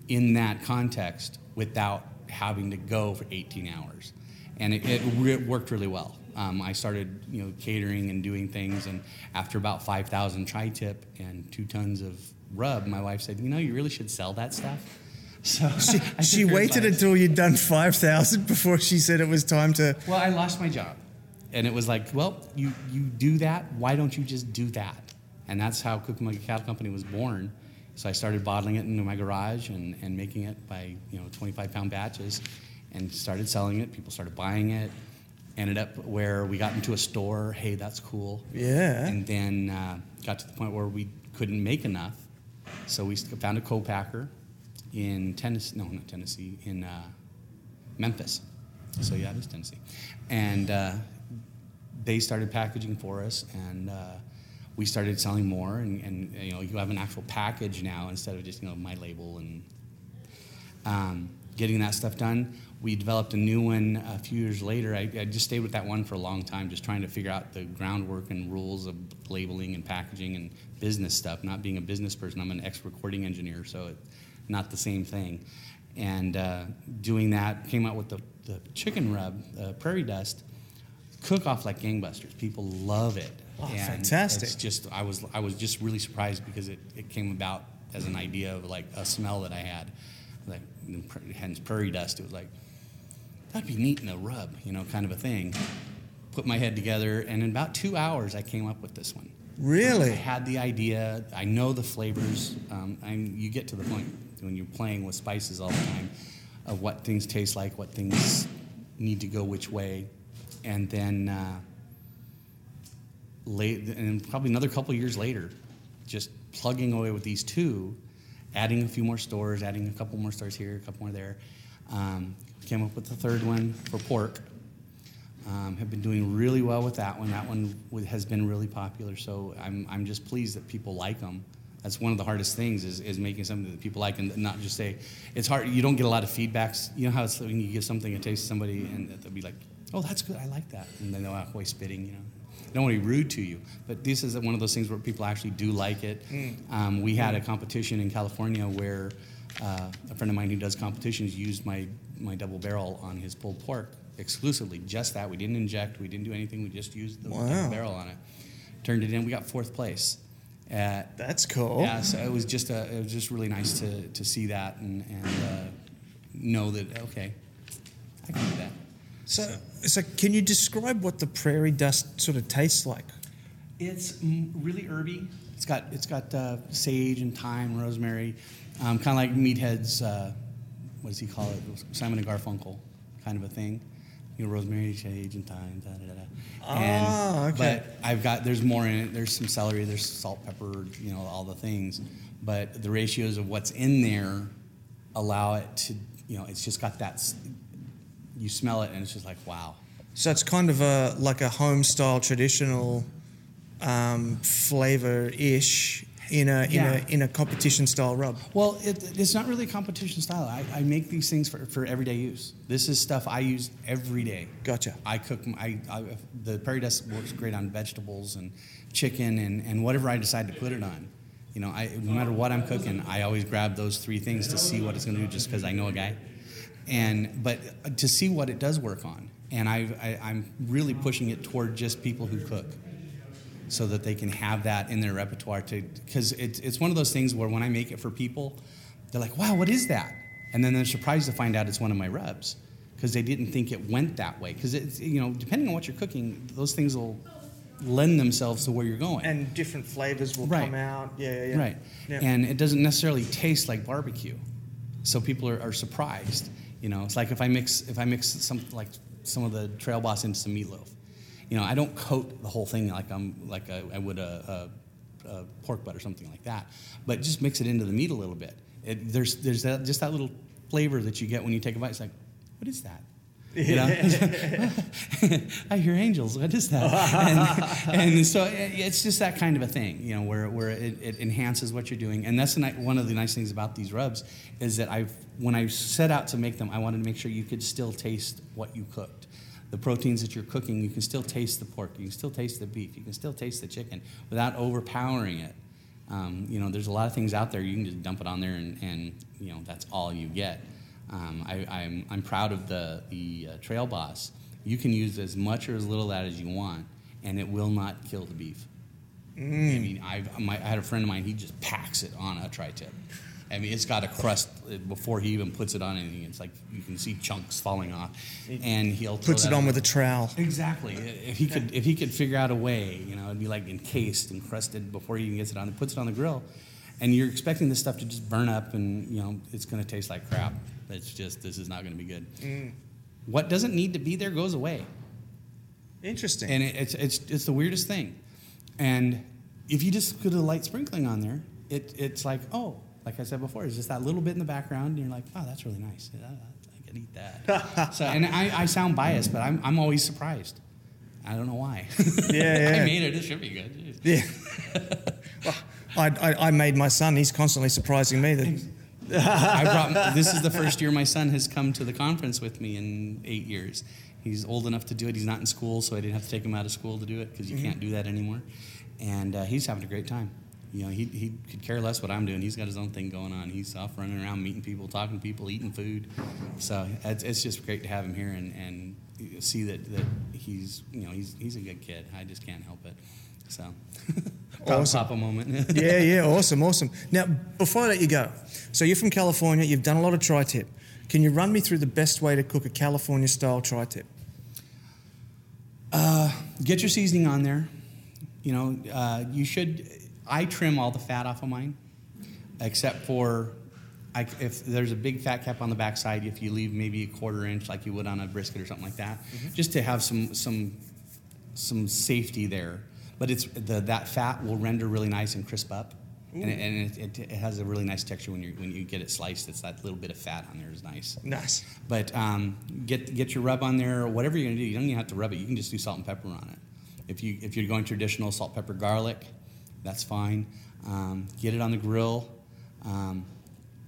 in that context without having to go for 18 hours, and it, it re- worked really well. Um, I started, you know, catering and doing things, and after about 5,000 tri-tip and two tons of rub, my wife said, "You know, you really should sell that stuff." So She, she waited advice. until you'd done five thousand before she said it was time to. Well, I lost my job. And it was like, well, you, you do that. Why don't you just do that? And that's how Cucamonga Cattle Company was born. So I started bottling it into my garage and, and making it by, you know, 25 pound batches and started selling it. People started buying it. Ended up where we got into a store. Hey, that's cool. Yeah. And then uh, got to the point where we couldn't make enough. So we found a co-packer in Tennessee, no, not Tennessee, in uh, Memphis. So yeah, it is Tennessee. And uh, they started packaging for us, and uh, we started selling more. And, and you know, you have an actual package now instead of just you know my label and um, getting that stuff done. We developed a new one a few years later. I, I just stayed with that one for a long time, just trying to figure out the groundwork and rules of labeling and packaging and business stuff. Not being a business person, I'm an ex-recording engineer, so it's not the same thing. And uh, doing that, came out with the, the chicken rub, uh, prairie dust, cook off like gangbusters. People love it. Oh, And fantastic. It's just I was I was just really surprised because it, it came about as an idea of like a smell that I had, like hence prairie dust. It was like that'd be neat in a rub, you know, kind of a thing. Put my head together, and in about two hours, I came up with this one. Really? I had the idea. I know the flavors. Um, and you get to the point when you're playing with spices all the time of what things taste like, what things need to go which way, and then uh, late, and probably another couple years later, just plugging away with these two, adding a few more stores, adding a couple more stores here, a couple more there. Um, Came up with the third one for pork. Um, have been doing really well with that one. That one has been really popular. So I'm, I'm just pleased that people like them. That's one of the hardest things is, is making something that people like and not just say, it's hard. You don't get a lot of feedbacks. You know how it's when you give something a taste to somebody and they'll be like, oh, that's good. I like that. And then they'll walk away spitting, you know. I don't want to be rude to you, but this is one of those things where people actually do like it. Um, we had a competition in California where uh, a friend of mine who does competitions used my, my double barrel on his pulled pork exclusively, just that. We didn't inject, we didn't do anything, we just used the Wow. double barrel on it. Turned it in, we got fourth place. At, That's cool. yeah, so it was just a, it was just really nice to, to see that and, and uh, know that okay, I can do that. So, so can you describe what the prairie dust sort of tastes like? It's really herby. It's got it's got uh, sage and thyme, rosemary, um, kind of like Meathead's. Uh, what does he call it? Simon and Garfunkel, kind of a thing. You know, rosemary, sage, and thyme. Da, da, da, da. And, Ah, okay. But I've got there's more in it. There's some celery. There's salt, pepper. You know, all the things. But the ratios of what's in there allow it to. You know, it's just got that. You smell it, and it's just like wow. So it's kind of a like a home style traditional um, flavor ish in a in Yeah. a in a competition style rub. Well, it, it's not really a competition style. I, I make these things for, for everyday use. This is stuff I use every day. Gotcha. I cook. I the prairie dust works great on vegetables and chicken and, and whatever I decide to put it on. You know, I, no matter what I'm cooking, I always grab those three things to see what it's going to do, just because I know a guy. And but uh, to see what it does work on, and I, I I'm really pushing it toward just people who cook so that they can have that in their repertoire to because it's, it's one of those things where when i make it for people they're like wow what is that and then they're surprised to find out it's one of my rubs because they didn't think it went that way because it's you know depending on what you're cooking those things will lend themselves to where you're going And different flavors will Right. come out. Yeah, yeah, yeah. right Yeah. and it doesn't necessarily taste like barbecue so people are, are surprised you know it's like if i mix if i mix some like some of the trail boss into some meatloaf you know i don't coat the whole thing like i'm like I, I would a, a, a pork butt or something like that but just mix it into the meat a little bit it, there's there's that, just that little flavor that you get when you take a bite it's like what is that you know? I hear angels. What is that? and, and so it- it's just that kind of a thing, you know, where, where it, it enhances what you're doing. And that's the, one of the nice things about these rubs is that I've when I set out to make them, I wanted to make sure you could still taste what you cooked. The proteins that you're cooking, you can still taste the pork, you can still taste the beef, you can still taste the chicken without overpowering it. Um, you know, there's a lot of things out there you can just dump it on there, and, and you know that's all you get. Um, I, I'm, I'm proud of the, the uh, Trail Boss. You can use as much or as little of that as you want, and it will not kill the beef. I mean, I've, my, I had a friend of mine, he just packs it on a tri tip. I mean, it's got a crust uh, before he even puts it on anything. It's like you can see chunks falling off. And he'll throw Puts it on on- with a trowel. Exactly. If he could, if he could figure out a way, you know, it'd be like encased and crusted before he even gets it on. He puts it on the grill, and you're expecting this stuff to just burn up, and you know, it's going to taste like crap. It's just this is not going to be good. What doesn't need to be there goes away, Interesting. and it, it's it's it's the weirdest thing. And if you just put a light sprinkling on there, it it's like oh, like I said before, it's just that little bit in the background, and you're like, oh, that's really nice. I, I could eat that. so, and I, I sound biased, but I'm I'm always surprised. I don't know why. Yeah, yeah. I made it. It should be good. Yeah. Well, I, I, I made my son. He's constantly surprising me. That I brought. This is the first year my son has come to the conference with me in eight years. He's old enough to do it. He's not in school, so I didn't have to take him out of school to do it because you can't do that anymore. And uh, he's having a great time. You know, he, he could care less what I'm doing. He's got his own thing going on. He's off running around, meeting people, talking to people, eating food. So it's, it's just great to have him here and, and see that, that he's you know he's he's a good kid. I just can't help it. So Awesome. papa moment. yeah, yeah, awesome, awesome. Now, before I let you go, so you're from California. You've done a lot of tri-tip. Can you run me through the best way to cook a California style tri-tip? get your seasoning on there. You know, uh, you should. I trim all the fat off of mine, except for I, if there's a big fat cap on the backside. If you leave maybe a quarter inch, like you would on a brisket or something like that, just to have some some some safety there. But it's the, that fat will render really nice and crisp up. And, it, and it, it, it has a really nice texture when you when you get it sliced. It's that little bit of fat on there is nice. Nice. But um, get get your rub on there, or whatever you're gonna do. You don't even have to rub it. You can just do salt and pepper on it. If you if you're going traditional salt, pepper, garlic, that's fine. Um, get it on the grill. Um,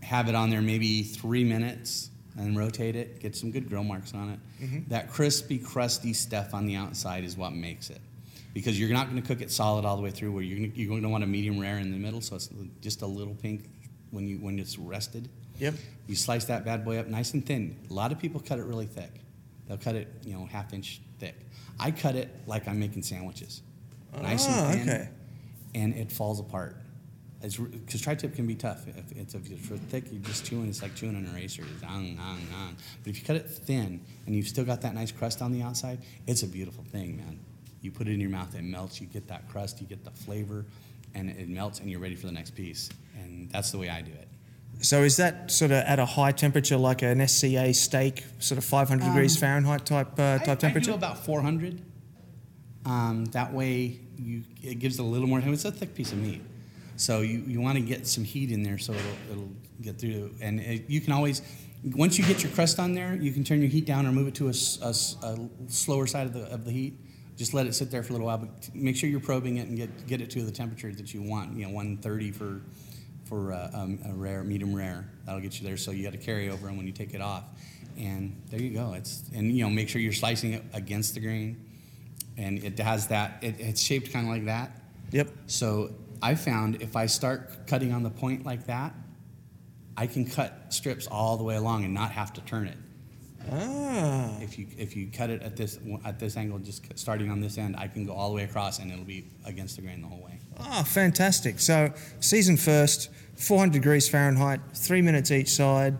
have it on there maybe three minutes and rotate it. Get some good grill marks on it. Mhm. That crispy, crusty stuff on the outside is what makes it. Because you're not going to cook it solid all the way through. Where you're gonna, you're going to want a medium rare in the middle, so it's just a little pink when you when it's rested. Yep. You slice that bad boy up nice and thin. A lot of people cut it really thick. They'll cut it, you know, half inch thick. I cut it like I'm making sandwiches, nice Ah, and thin, okay. And it falls apart. It's because tri-tip can be tough. If it's if it's thick, you're just chewing. It's like chewing an eraser. It's on, on, on. But if you cut it thin and you've still got that nice crust on the outside, it's a beautiful thing, man. You put it in your mouth, it melts. You get that crust, you get the flavor, and it melts, and you're ready for the next piece. And that's the way I do it. So is that sort of at a high temperature, like an SCA steak, sort of 500 degrees Um, Fahrenheit type uh, type I, temperature? I do about 400. Um, that way, you it gives it a little more. Time. It's a thick piece of meat, so you, you want to get some heat in there so it'll, it'll get through. And it, you can always, once you get your crust on there, you can turn your heat down or move it to a slower side of the of the heat. Just let it sit there for a little while, but make sure you're probing it and get get it to the temperature that you want. You know, 130 for for uh, um, a rare, medium rare. That'll get you there. So you got to carry over, and when you take it off, and there you go. It's and you know make sure you're slicing it against the grain, and it has that. It, it's shaped kind of like that. Yep. So I found if I start cutting on the point like that, I can cut strips all the way along and not have to turn it. Ah. If you if you cut it at this at this angle, just starting on this end, I can go all the way across, and it'll be against the grain the whole way. Oh, fantastic. So, season first, 400 degrees Fahrenheit, three minutes each side.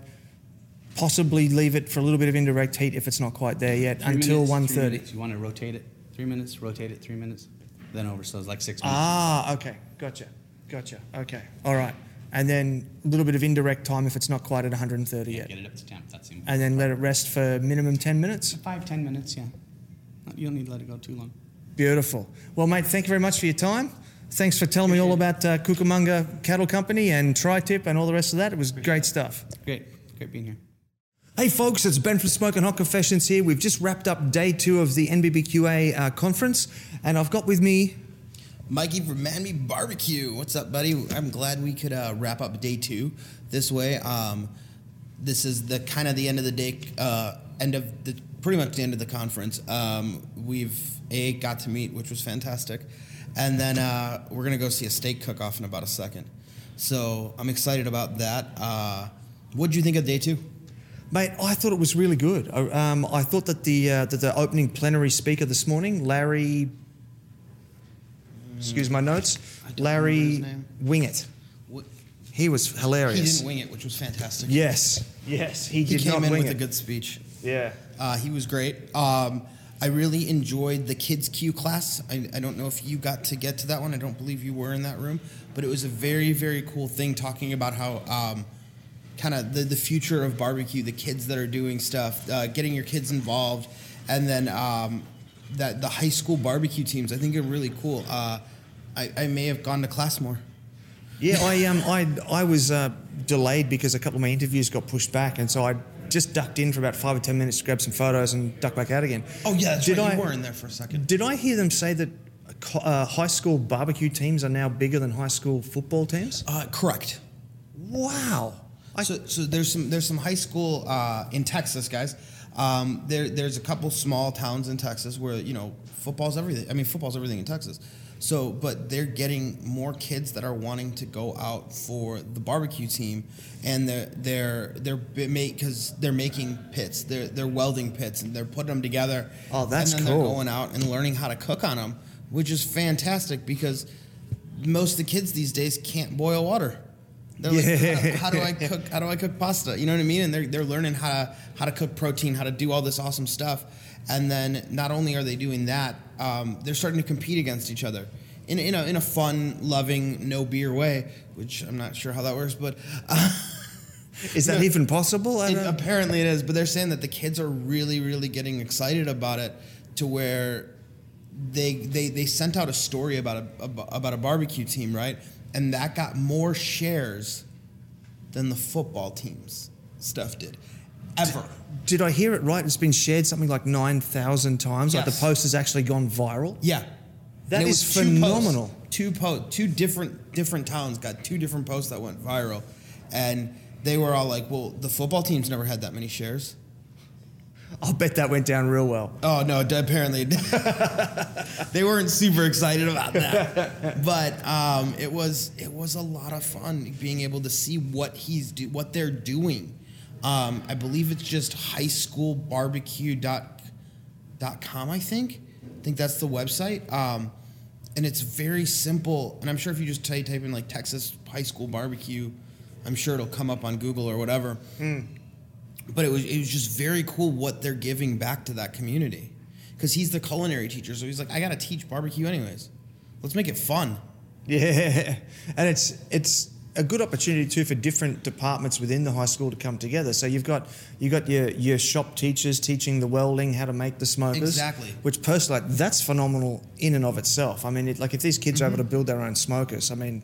Possibly leave it for a little bit of indirect heat if it's not quite there yet Three until minutes, 1.30. minutes. You want to rotate it three minutes, rotate it three minutes, then over. So it's like six minutes. Ah, okay. Gotcha. Gotcha. Okay. All right. And then a little bit of indirect time if it's not quite at 130 yet. Get it up to temp. That's the And then let it rest for minimum 10 minutes. Five, ten minutes, yeah. You don't need to let it go too long. Beautiful. Well, mate, thank you very much for your time. Thanks for telling me all about uh, Cucamonga Cattle Company and Tri-Tip and all the rest of that. It was great stuff. Great. Great being here. Hey folks, it's Ben from Smoking Hot Confessions here. We've just wrapped up day two of the NBBQA uh, conference, and I've got with me Mikey from Man Me Barbecue. What's up, buddy? I'm glad we could uh, wrap up day two this way. Um, this is the kind of the end of the day, uh, end of the pretty much the end of the conference. Um, we've a got to meet, which was fantastic, and then uh, we're gonna go see a steak cook off in about a second. So I'm excited about that. Uh, what would you think of day two? Mate, I thought it was really good. I- Um, I thought that the uh, that the opening plenary speaker this morning, Larry, excuse my notes, Larry Wingett, he was hilarious. He didn't wing it, which was fantastic. Yes, yes, he he came not in wing with it. a good speech. Yeah. Uh, he was great. Um, I really enjoyed the kids Q class. I, I don't know if you got to get to that one. I don't believe you were in that room, but it was a very very cool thing talking about how. Um, kind of the, the future of barbecue, the kids that are doing stuff, uh, getting your kids involved, and then um, that the high school barbecue teams. I think are really cool. Uh, I, I may have gone to class more. Yeah, I um I I was uh, delayed because a couple of my interviews got pushed back, and so I just ducked in for about five or ten minutes to grab some photos and duck back out again. Oh yeah, that's Did right. I- you were in there for a second. Did I hear them say that uh, high school barbecue teams are now bigger than high school football teams? Uh, correct. Wow. So, so there's some there's some high school uh, in Texas, guys. Um, there there's a couple small towns in Texas where you know football's everything. I mean, football's everything in Texas. So, but they're getting more kids that are wanting to go out for the barbecue team, and they're they're they're make because they're making pits. They're they're welding pits and they're putting them together. Oh, that's and then cool. They're going out and learning how to cook on them, which is fantastic because most of the kids these days can't boil water. They're Yeah. like, how, how do I cook? How do I cook pasta? You know what I mean? And they're they're learning how to how to cook protein, how to do all this awesome stuff. And then not only are they doing that, um, they're starting to compete against each other in in a in a fun, loving, no beer way. Which I'm not sure how that works, but. Uh, Is that no, even possible? It- apparently it is, but they're saying that the kids are really, really getting excited about it to where they they, they sent out a story about a about a barbecue team, right? And that got more shares than the football team's stuff did, ever. Did I hear it right? It's been shared something like 9,000 times. Like the post has actually gone viral. Yeah. That is was two posts. phenomenal. Two two different different towns got two different posts that went viral, and they were all like, "Well, the football team's never had that many shares." I'll bet that went down real well. Oh no! Apparently, they weren't super excited about that. But um, it was it was a lot of fun being able to see what he's do what they're doing. Um, I believe it's just highschoolbarbecue.com. I think I think that's the website. Um, and it's very simple. And I'm sure if you just type, type in like Texas high school barbecue, I'm sure it'll come up on Google or whatever but it was it was just very cool what they're giving back to that community because he's the culinary teacher so he's like i gotta teach barbecue anyways let's make it fun Yeah, and it's it's a good opportunity too for different departments within the high school to come together. So you've got you got your your shop teachers teaching the welding how to make the smokers. Exactly. Which personally, like, that's phenomenal in and of itself. I mean, it, like if these kids are able mm-hmm. to build their own smokers, I mean,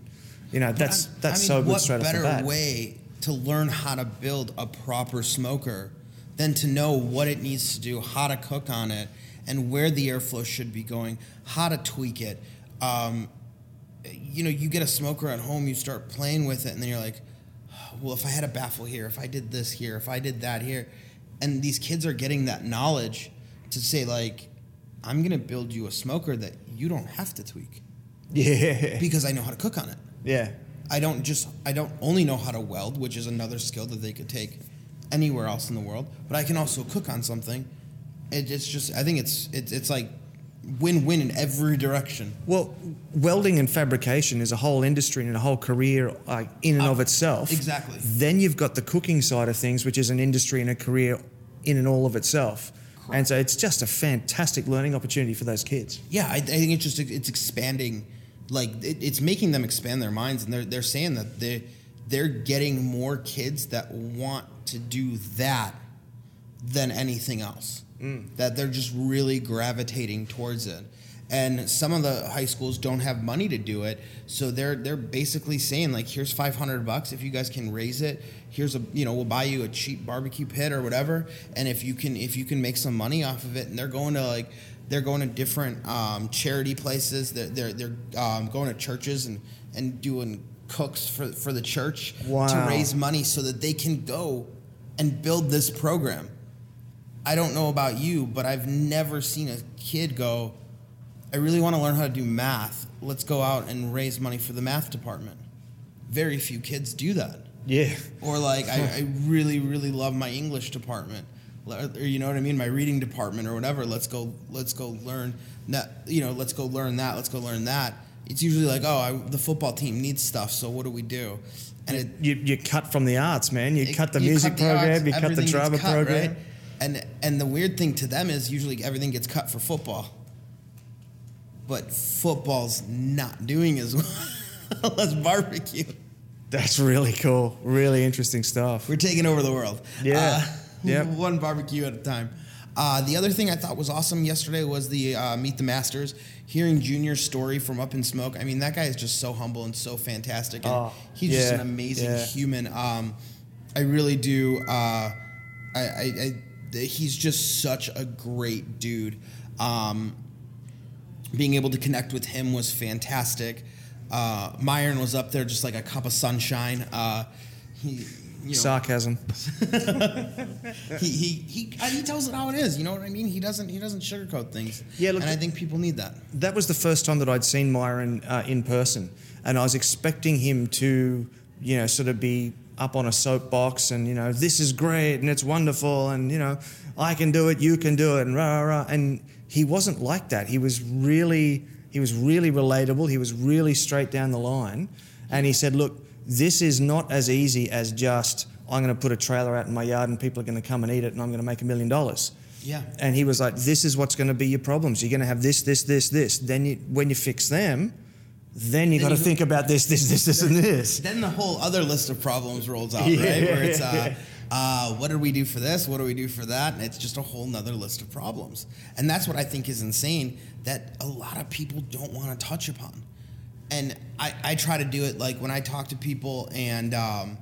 you know, that's that's I mean, so good what straight off better the bat. way to learn how to build a proper smoker than to know what it needs to do how to cook on it and where the airflow should be going how to tweak it um, you know you get a smoker at home you start playing with it and then you're like well if i had a baffle here if i did this here if i did that here and these kids are getting that knowledge to say like i'm going to build you a smoker that you don't have to tweak Yeah. because i know how to cook on it Yeah. I don't just I don't only know how to weld, which is another skill that they could take anywhere else in the world, but I can also cook on something. It, it's just I think it's it's it's like win-win in every direction. Well, welding and fabrication is a whole industry and a whole career like in and of uh, itself. exactly. Then you've got the cooking side of things, which is an industry and a career in and all of itself. And so it's just a fantastic learning opportunity for those kids. Yeah, I, I think it's just it's expanding, like it, it's making them expand their minds, and they're they're saying that they they're getting more kids that want to do that than anything else. Mm. That they're just really gravitating towards it. And some of the high schools don't have money to do it, so they're they're basically saying like, here's five hundred bucks if you guys can raise it. Here's a you know we'll buy you a cheap barbecue pit or whatever, and if you can if you can make some money off of it, and they're going to like they're going to different um, charity places. They're they're, they're um, going to churches and and doing cooks for for the church to raise money so that they can go and build this program. I don't know about you, but I've never seen a kid go, I really want to learn how to do math. Let's go out and raise money for the math department. Very few kids do that. Yeah. Or like, I, I really, really love my English department. Or you know what I mean? My reading department or whatever. Let's go, let's go learn that, you know, let's go learn that. Let's go learn that. It's usually like, oh, I, the football team needs stuff. So what do we do? And it, You, you cut from the arts, man. You it- cut the you music cut the arts, program, you cut the drama cut, program. right? And and the weird thing to them is usually everything gets cut for football. But football's not doing as well as barbecue. That's really cool. Really interesting stuff. We're taking over the world. Yeah. Uh, Yep. One barbecue at a time. Uh, the other thing I thought was awesome yesterday was the uh, Meet the Masters, hearing Junior's story from Up in Smoke. I mean, that guy is just so humble and so fantastic. And Oh, he's just an amazing yeah. human. Um, I really do. Uh, I, I, I, he's just such a great dude. Um, being able to connect with him was fantastic. Uh, Myron was up there just like a cup of sunshine. Uh, he, you know, Sarcasm. he, he, he, he tells it how it is. You know what I mean? He doesn't he doesn't sugarcoat things. Yeah, look, and I think people need that. That was the first time that I'd seen Myron uh, in person, and I was expecting him to, you know, sort of be up on a soapbox and you know, this is great and it's wonderful and you know, I can do it, you can do it, and rah rah. rah. And he wasn't like that. He was really, he was really relatable. He was really straight down the line, and he said, "Look, this is not as easy as just." I'm going to put a trailer out in my yard and people are going to come and eat it and I'm going to make a million dollars. Yeah. And he was like, "This is what's going to be your problems. You're going to have this, this, this, this. Then you, when you fix them, then you got to think about this, this, this, this, and this." Then the whole other list of problems rolls out, Yeah. right? Where it's uh, uh, what do we do for this? What do we do for that? And it's just a whole nother list of problems. And that's what I think is insane that a lot of people don't want to touch upon. And I, I try to do it like when I talk to people and um,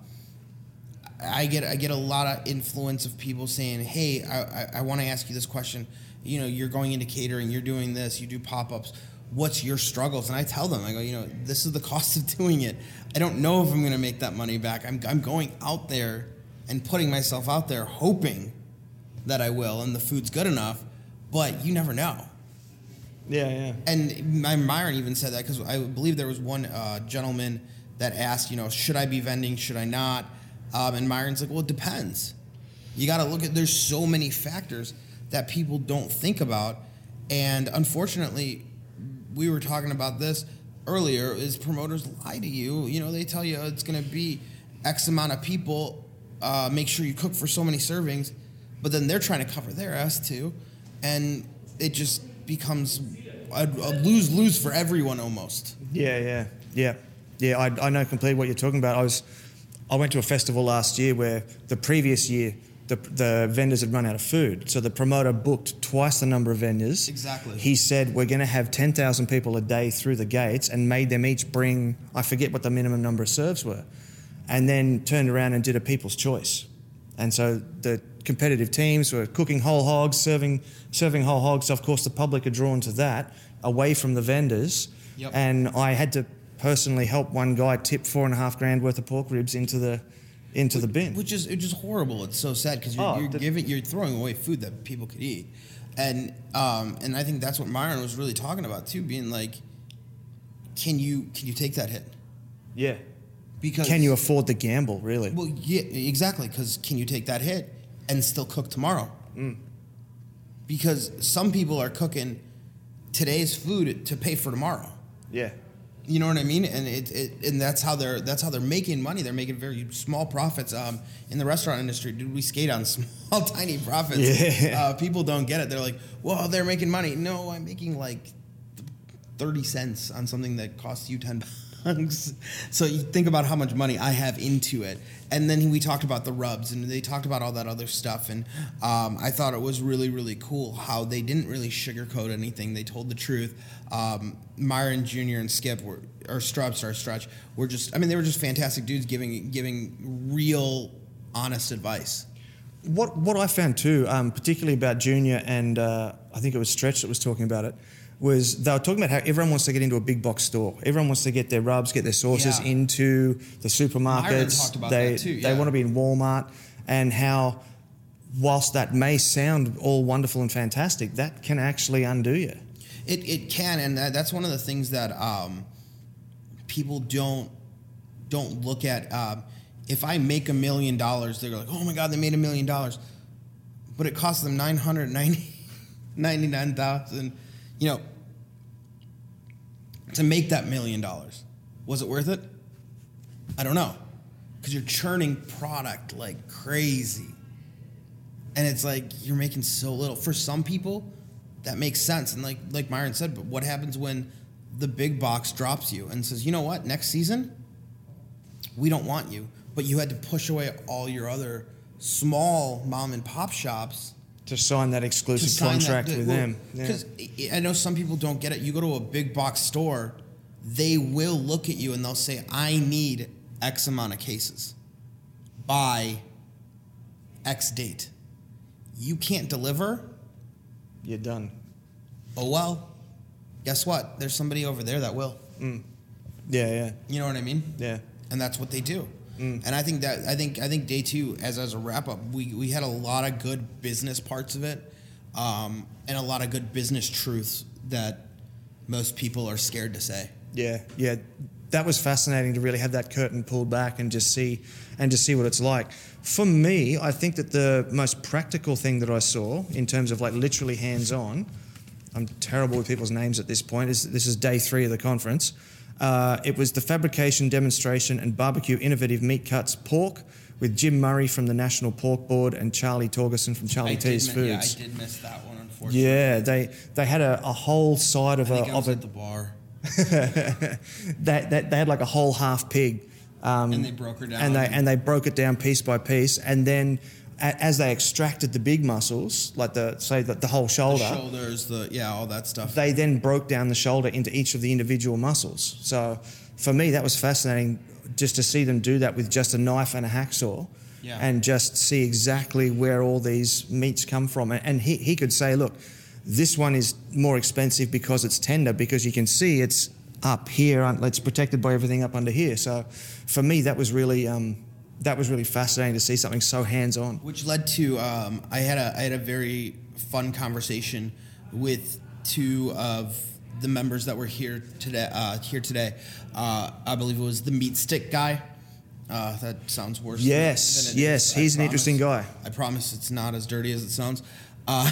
I get I get a lot of influence of people saying, "Hey, I, I, I want to ask you this question. You know, you're going into catering, you're doing this, you do pop ups. What's your struggles?" And I tell them, I go, "You know, this is the cost of doing it. I don't know if I'm going to make that money back. I'm I'm going out there and putting myself out there, hoping that I will, and the food's good enough, but you never know." Yeah, yeah. And my Myron even said that because I believe there was one uh, gentleman that asked, you know, should I be vending? Should I not? Um, and Myron's like, well, it depends. You got to look at. There's so many factors that people don't think about, and unfortunately, we were talking about this earlier. Is promoters lie to you? You know, they tell you it's going to be X amount of people. Uh, make sure you cook for so many servings, but then they're trying to cover their ass too, and it just becomes a, a lose lose for everyone almost. Yeah, yeah, yeah, yeah. I, I know completely what you're talking about. I was, I went to a festival last year where the previous year the, the vendors had run out of food, so the promoter booked twice the number of vendors. Exactly. He said we're going to have ten thousand people a day through the gates, and made them each bring I forget what the minimum number of serves were, and then turned around and did a people's choice, and so the competitive teams were cooking whole hogs, serving serving whole hogs. Of course, the public are drawn to that away from the vendors. Yep. And I had to personally help one guy tip four and a half grand worth of pork ribs into the into the bin. which is it's just horrible. It's so sad because you're, Oh, you're the- giving you're throwing away food that people could eat, and um, and I think that's what Myron was really talking about too, being like, can you can you take that hit? Yeah. Because Can you afford the gamble, really? Well, yeah, exactly. Because can you take that hit and still cook tomorrow? Mm. Because some people are cooking today's food to pay for tomorrow. Yeah. You know what I mean? And it, it and that's how they're that's how they're making money. They're making very small profits. Um, in the restaurant industry, dude, we skate on small, tiny profits. Yeah. Uh, people don't get it. They're like, "Well, they're making money." No, I'm making like thirty cents on something that costs you ten bucks. So you think about how much money I have into it. And then we talked about the rubs, and they talked about all that other stuff. And um, I thought it was really, really cool how they didn't really sugarcoat anything. They told the truth. Um, Myron Jr. and Skip were, or Strub, sorry, Stretch, were just. I mean, they were just fantastic dudes giving giving real, honest advice. What what I found too, um, particularly about Junior and uh, I think it was Stretch that was talking about it, was they were talking about how everyone wants to get into a big box store. Everyone wants to get their rubs, get their sauces Yeah. into the supermarkets. Myron talked about they that too, they want to be in Walmart, and how whilst that may sound all wonderful and fantastic, that can actually undo you. It, it can, and that, that's one of the things that um, people don't don't look at. Um, if I make a million dollars, they're like, "Oh my God, they made a million dollars," but it cost them nine hundred ninety ninety nine thousand. You know, to make that million dollars, was it worth it? I don't know, because you're churning product like crazy, and it's like you're making so little. For some people, that makes sense. And like like Myron said, but what happens when the big box drops you and says, you know what, next season, we don't want you, but you had to push away all your other small mom and pop shops To sign that exclusive contract with them. Yeah. Because I know some people don't get it. You go to a big box store, they will look at you and they'll say, I need X amount of cases by X date. You can't deliver, You're done. oh well. Guess what? There's somebody over there that will. Mm. Yeah, yeah, You know what I mean? yeah. and that's what they do. Mm. And I think that I think I think day two, as as a wrap up, we we had a lot of good business parts of it, um, and a lot of good business truths that most people are scared to say. Yeah, yeah. That was fascinating to really have that curtain pulled back and just see and just see what it's like. For me, I think that the most practical thing that I saw in terms of like literally hands-on, I'm terrible with people's names at this point. Is this is day three of the conference. Uh, it was the fabrication demonstration and barbecue innovative meat cuts pork with Jim Murray from the National Pork Board and Charlie Torgerson from Charlie I T's mi- yeah, I did miss that one, unfortunately. Yeah, they they had a, a whole side of I a of a the bar. they, they, they had like a whole half pig. Um, And they broke her down. And they, and they broke it down piece by piece. And then as they extracted the big muscles, like the say the, the whole shoulder, The shoulders, the yeah, all that stuff. they then broke down the shoulder into each of the individual muscles. So for me, that was fascinating just to see them do that with just a knife and a hacksaw. Yeah. And just see exactly where all these meats come from. And- he, he could say, look, this one is more expensive because it's tender, because you can see it's up here, and it's protected by everything up under here. So for me, that was really, um, that was really fascinating to see something so hands on. which led to um, I had a I had a very fun conversation with two of the members that were here today. Uh, here today, uh, I believe it was the meat stick guy. Uh, that sounds worse. Yes, than it yes, is. I he's an promise. interesting guy. I promise it's not as dirty as it sounds. Uh,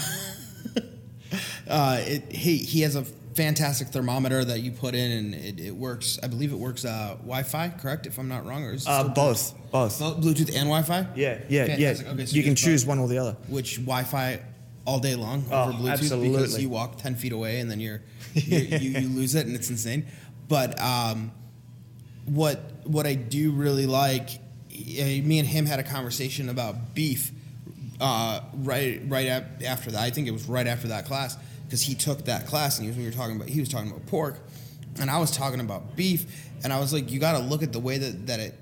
uh, it, he he has a fantastic thermometer that you put in and it, it works. I believe it works uh, Wi-Fi, correct? If I'm not wrong, or Uh, both, both. Bluetooth and Wi-Fi? Yeah, yeah, Fantastic. yeah. Okay, so you can choose one or the other. Which Wi-Fi all day long Oh, over Bluetooth because you walk ten feet away and then you're, you you, you lose it and it's insane. But um, what what I do really like, eh, me and him had a conversation about beef uh, right right after that. I think it was right after that class because he took that class and he was, we were talking about he was talking about pork, and I was talking about beef, and I was like, you got to look at the way that that it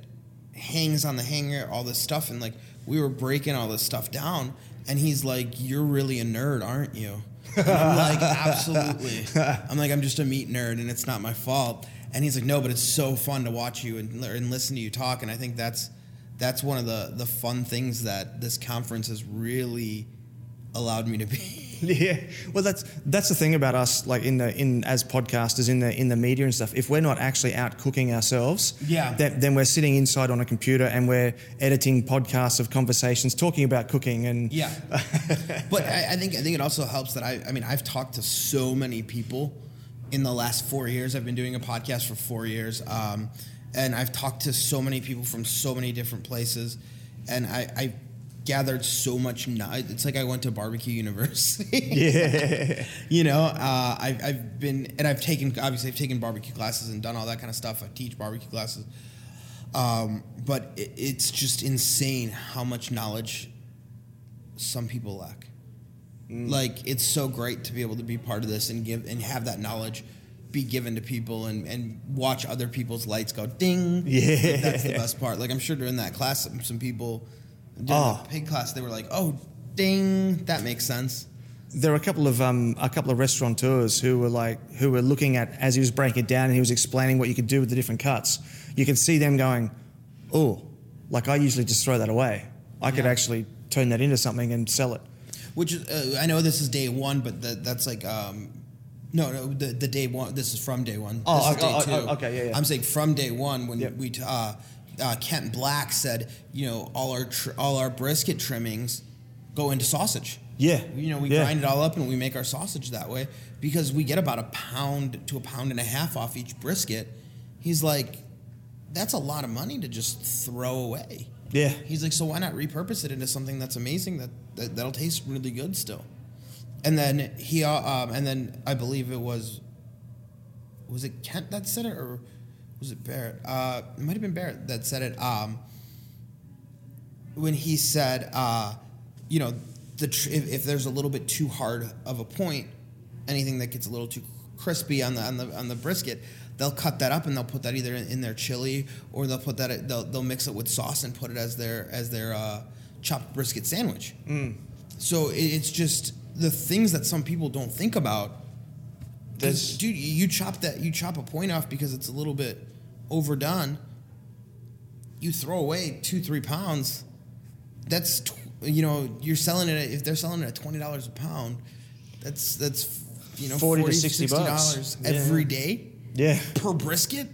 hangs on the hanger, all this stuff, and like we were breaking all this stuff down, and he's like, you're really a nerd, aren't you? And I'm like, absolutely. I'm like, I'm just a meat nerd, and it's not my fault. And he's like, no, but it's so fun to watch you and, and listen to you talk. And I think that's that's one of the the fun things that this conference has really allowed me to be. Yeah, well, that's that's the thing about us, like in the in as podcasters in the in the media and stuff. If we're not actually out cooking ourselves, Yeah. then, then we're sitting inside on a computer and we're editing podcasts of conversations talking about cooking and Yeah, but I, I think I think it also helps that I I mean I've talked to so many people in the last four years. I've been doing a podcast for four years, um, and I've talked to so many people from so many different places, and I. I gathered so much knowledge. It's like I went to barbecue university. Yeah. you know, uh, I've, I've been, and I've taken, obviously, I've taken barbecue classes and done all that kind of stuff. I teach barbecue classes. Um, but it, it's just insane how much knowledge some people lack. Like it's so great to be able to be part of this and give and have that knowledge be given to people and, and watch other people's lights go ding. Yeah. that's the best part. Like I'm sure during that class, some, some people Oh. the pig class, they were like, "Oh, ding, that makes sense." there were a couple of um, a couple of restaurateurs who were like who were looking at as he was breaking it down and he was explaining what you could do with the different cuts. You could see them going, "Oh, like I usually just throw that away. I could actually turn that into something and sell it." Which uh, I know this is day one, but that, that's like, um, no, no, the, the day one. This is from day one. Oh, this is oh, day two. oh, okay, yeah, yeah. I'm saying from day one when Yep. we, uh, uh, Kent Black said, you know, all our tr- all our brisket trimmings go into sausage. Yeah. You know, we Yeah. grind it all up and we make our sausage that way because we get about a pound to a pound and a half off each brisket. He's like, that's a lot of money to just throw away. Yeah. He's like, so why not repurpose it into something that's amazing that, that that'll taste really good still? And then he, uh, um, and then I believe it was, was it Kent that said it or was it Barrett? Uh, it might have been Barrett that said it. Um, when he said, uh, you know, the tr- if, if there's a little bit too hard of a point, anything that gets a little too crispy on the on the on the brisket, they'll cut that up and they'll put that either in, in their chili or they'll put that they'll they'll mix it with sauce and put it as their as their uh, chopped brisket sandwich. So it, it's just the things that some people don't think about. 'Cause, dude, you chop that you chop a point off because it's a little bit overdone. You throw away two three pounds. That's tw- you know you're selling it at, if they're selling it at twenty dollars a pound. That's that's you know 40 to 60 bucks. dollars Yeah. every day Yeah. per brisket.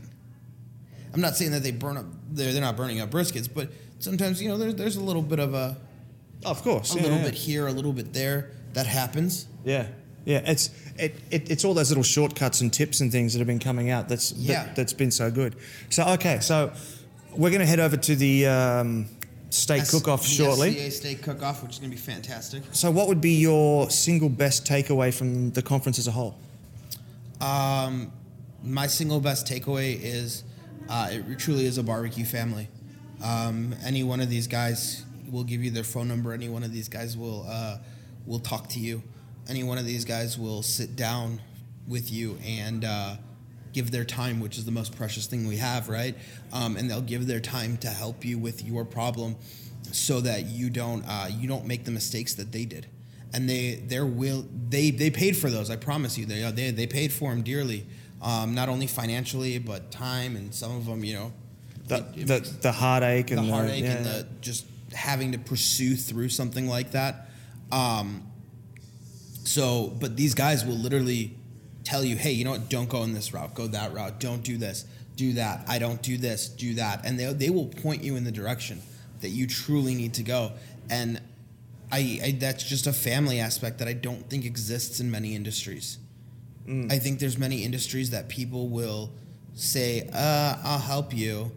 I'm not saying that they burn up. They're, they're not burning up briskets, but sometimes you know there's there's a little bit of a Of course. a yeah, little yeah. bit here, a little bit there. That happens. Yeah, yeah. It's it, it, it's all those little shortcuts and tips and things that have been coming out. That's Yeah. that, that's been so good. So okay, so we're going to head over to the um, steak S- cook-off the shortly. SCA steak cook-off, which is going to be fantastic. So what would be your single best takeaway from the conference as a whole? Um, my single best takeaway is uh, it truly is a barbecue family. Um, any one of these guys will give you their phone number. Any one of these guys will uh, will talk to you. Any one of these guys will sit down with you and uh, give their time, which is the most precious thing we have, right? Um, and they'll give their time to help you with your problem, so that you don't uh, you don't make the mistakes that they did. And they they're will they they paid for those. I promise you, they uh, they they paid for them dearly, um, not only financially but time and some of them, you know, The, the, the heartache and the and heartache yeah. and the just having to pursue through something like that. Um, so, but these guys will literally tell you, hey, you know what? Don't go in this route. Go that route. Don't do this. Do that. I don't do this. Do that. And they, they will point you in the direction that you truly need to go. And I, I that's just a family aspect that I don't think exists in many industries. Mm. I think there's many industries that people will say, uh, I'll help you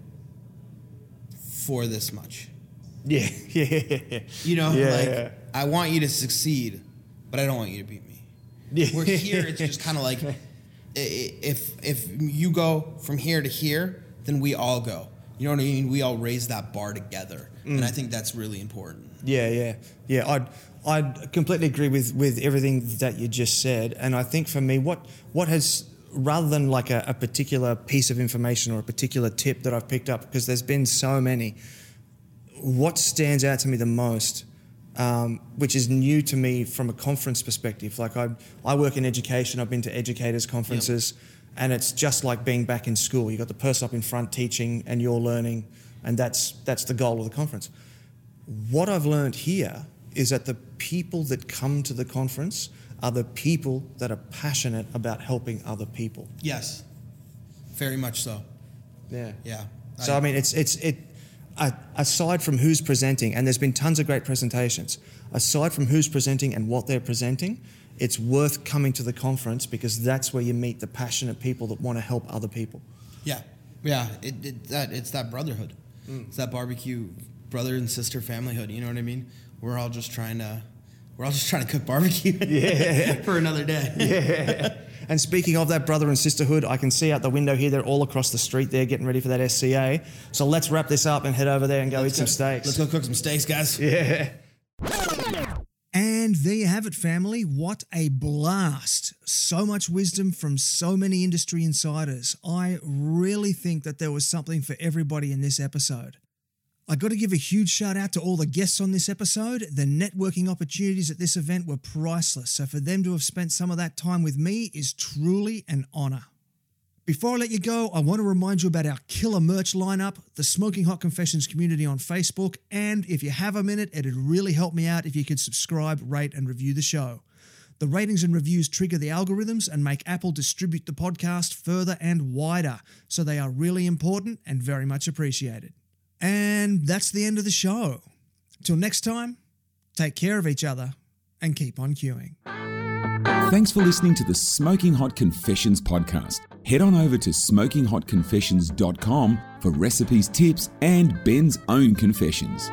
for this much. Yeah, yeah. You know, Yeah, like yeah. I want you to succeed, but I don't want you to beat me. Yeah. We're here. It's just kind of like i- i- if if you go from here to here, then we all go. You know what I mean? We all raise that bar together, and Mm. I think that's really important. Yeah, yeah, yeah. I'd I'd completely agree with with everything that you just said, and I think for me, what what has rather than like a, a particular piece of information or a particular tip that I've picked up, because there's been so many. What stands out to me the most, um, which is new to me from a conference perspective, like I I work in education. I've been to educators conferences. And it's just like being back in school. You have got the person up in front teaching, and you're learning, and that's that's the goal of the conference what I've learned here is that the people that come to the conference are the people that are passionate about helping other people. Yes, very much so. Yeah. Yeah. So I mean, it's it's it. Aside from who's presenting, and there's been tons of great presentations. Aside from who's presenting and what they're presenting, it's worth coming to the conference because that's where you meet the passionate people that want to help other people. Yeah, yeah. It, it that it's that brotherhood. Mm. It's that barbecue brother and sister familyhood. You know what I mean? We're all just trying to, we're all just trying to cook barbecue. Yeah. for another day. Yeah. And speaking of that brother and sisterhood, I can see out the window here they're all across the street there getting ready for that SCA. So let's wrap this up and head over there and go eat some steaks. Let's go cook some steaks, guys. Yeah. And there you have it, family. What a blast. So much wisdom from so many industry insiders. I really think that there was something for everybody in this episode. I got to give a huge shout out to all the guests on this episode. The networking opportunities at this event were priceless, so for them to have spent some of that time with me is truly an honor. Before I let you go, I want to remind you about our killer merch lineup, the Smoking Hot Confessions community on Facebook, and if you have a minute, it'd really help me out if you could subscribe, rate, and review the show. The ratings and reviews trigger the algorithms and make Apple distribute the podcast further and wider, so they are really important and very much appreciated. And that's the end of the show. Till next time, take care of each other and keep on queuing. Thanks for listening to the Smoking Hot Confessions podcast. Head on over to smokinghotconfessions.com for recipes, tips, and Ben's own confessions.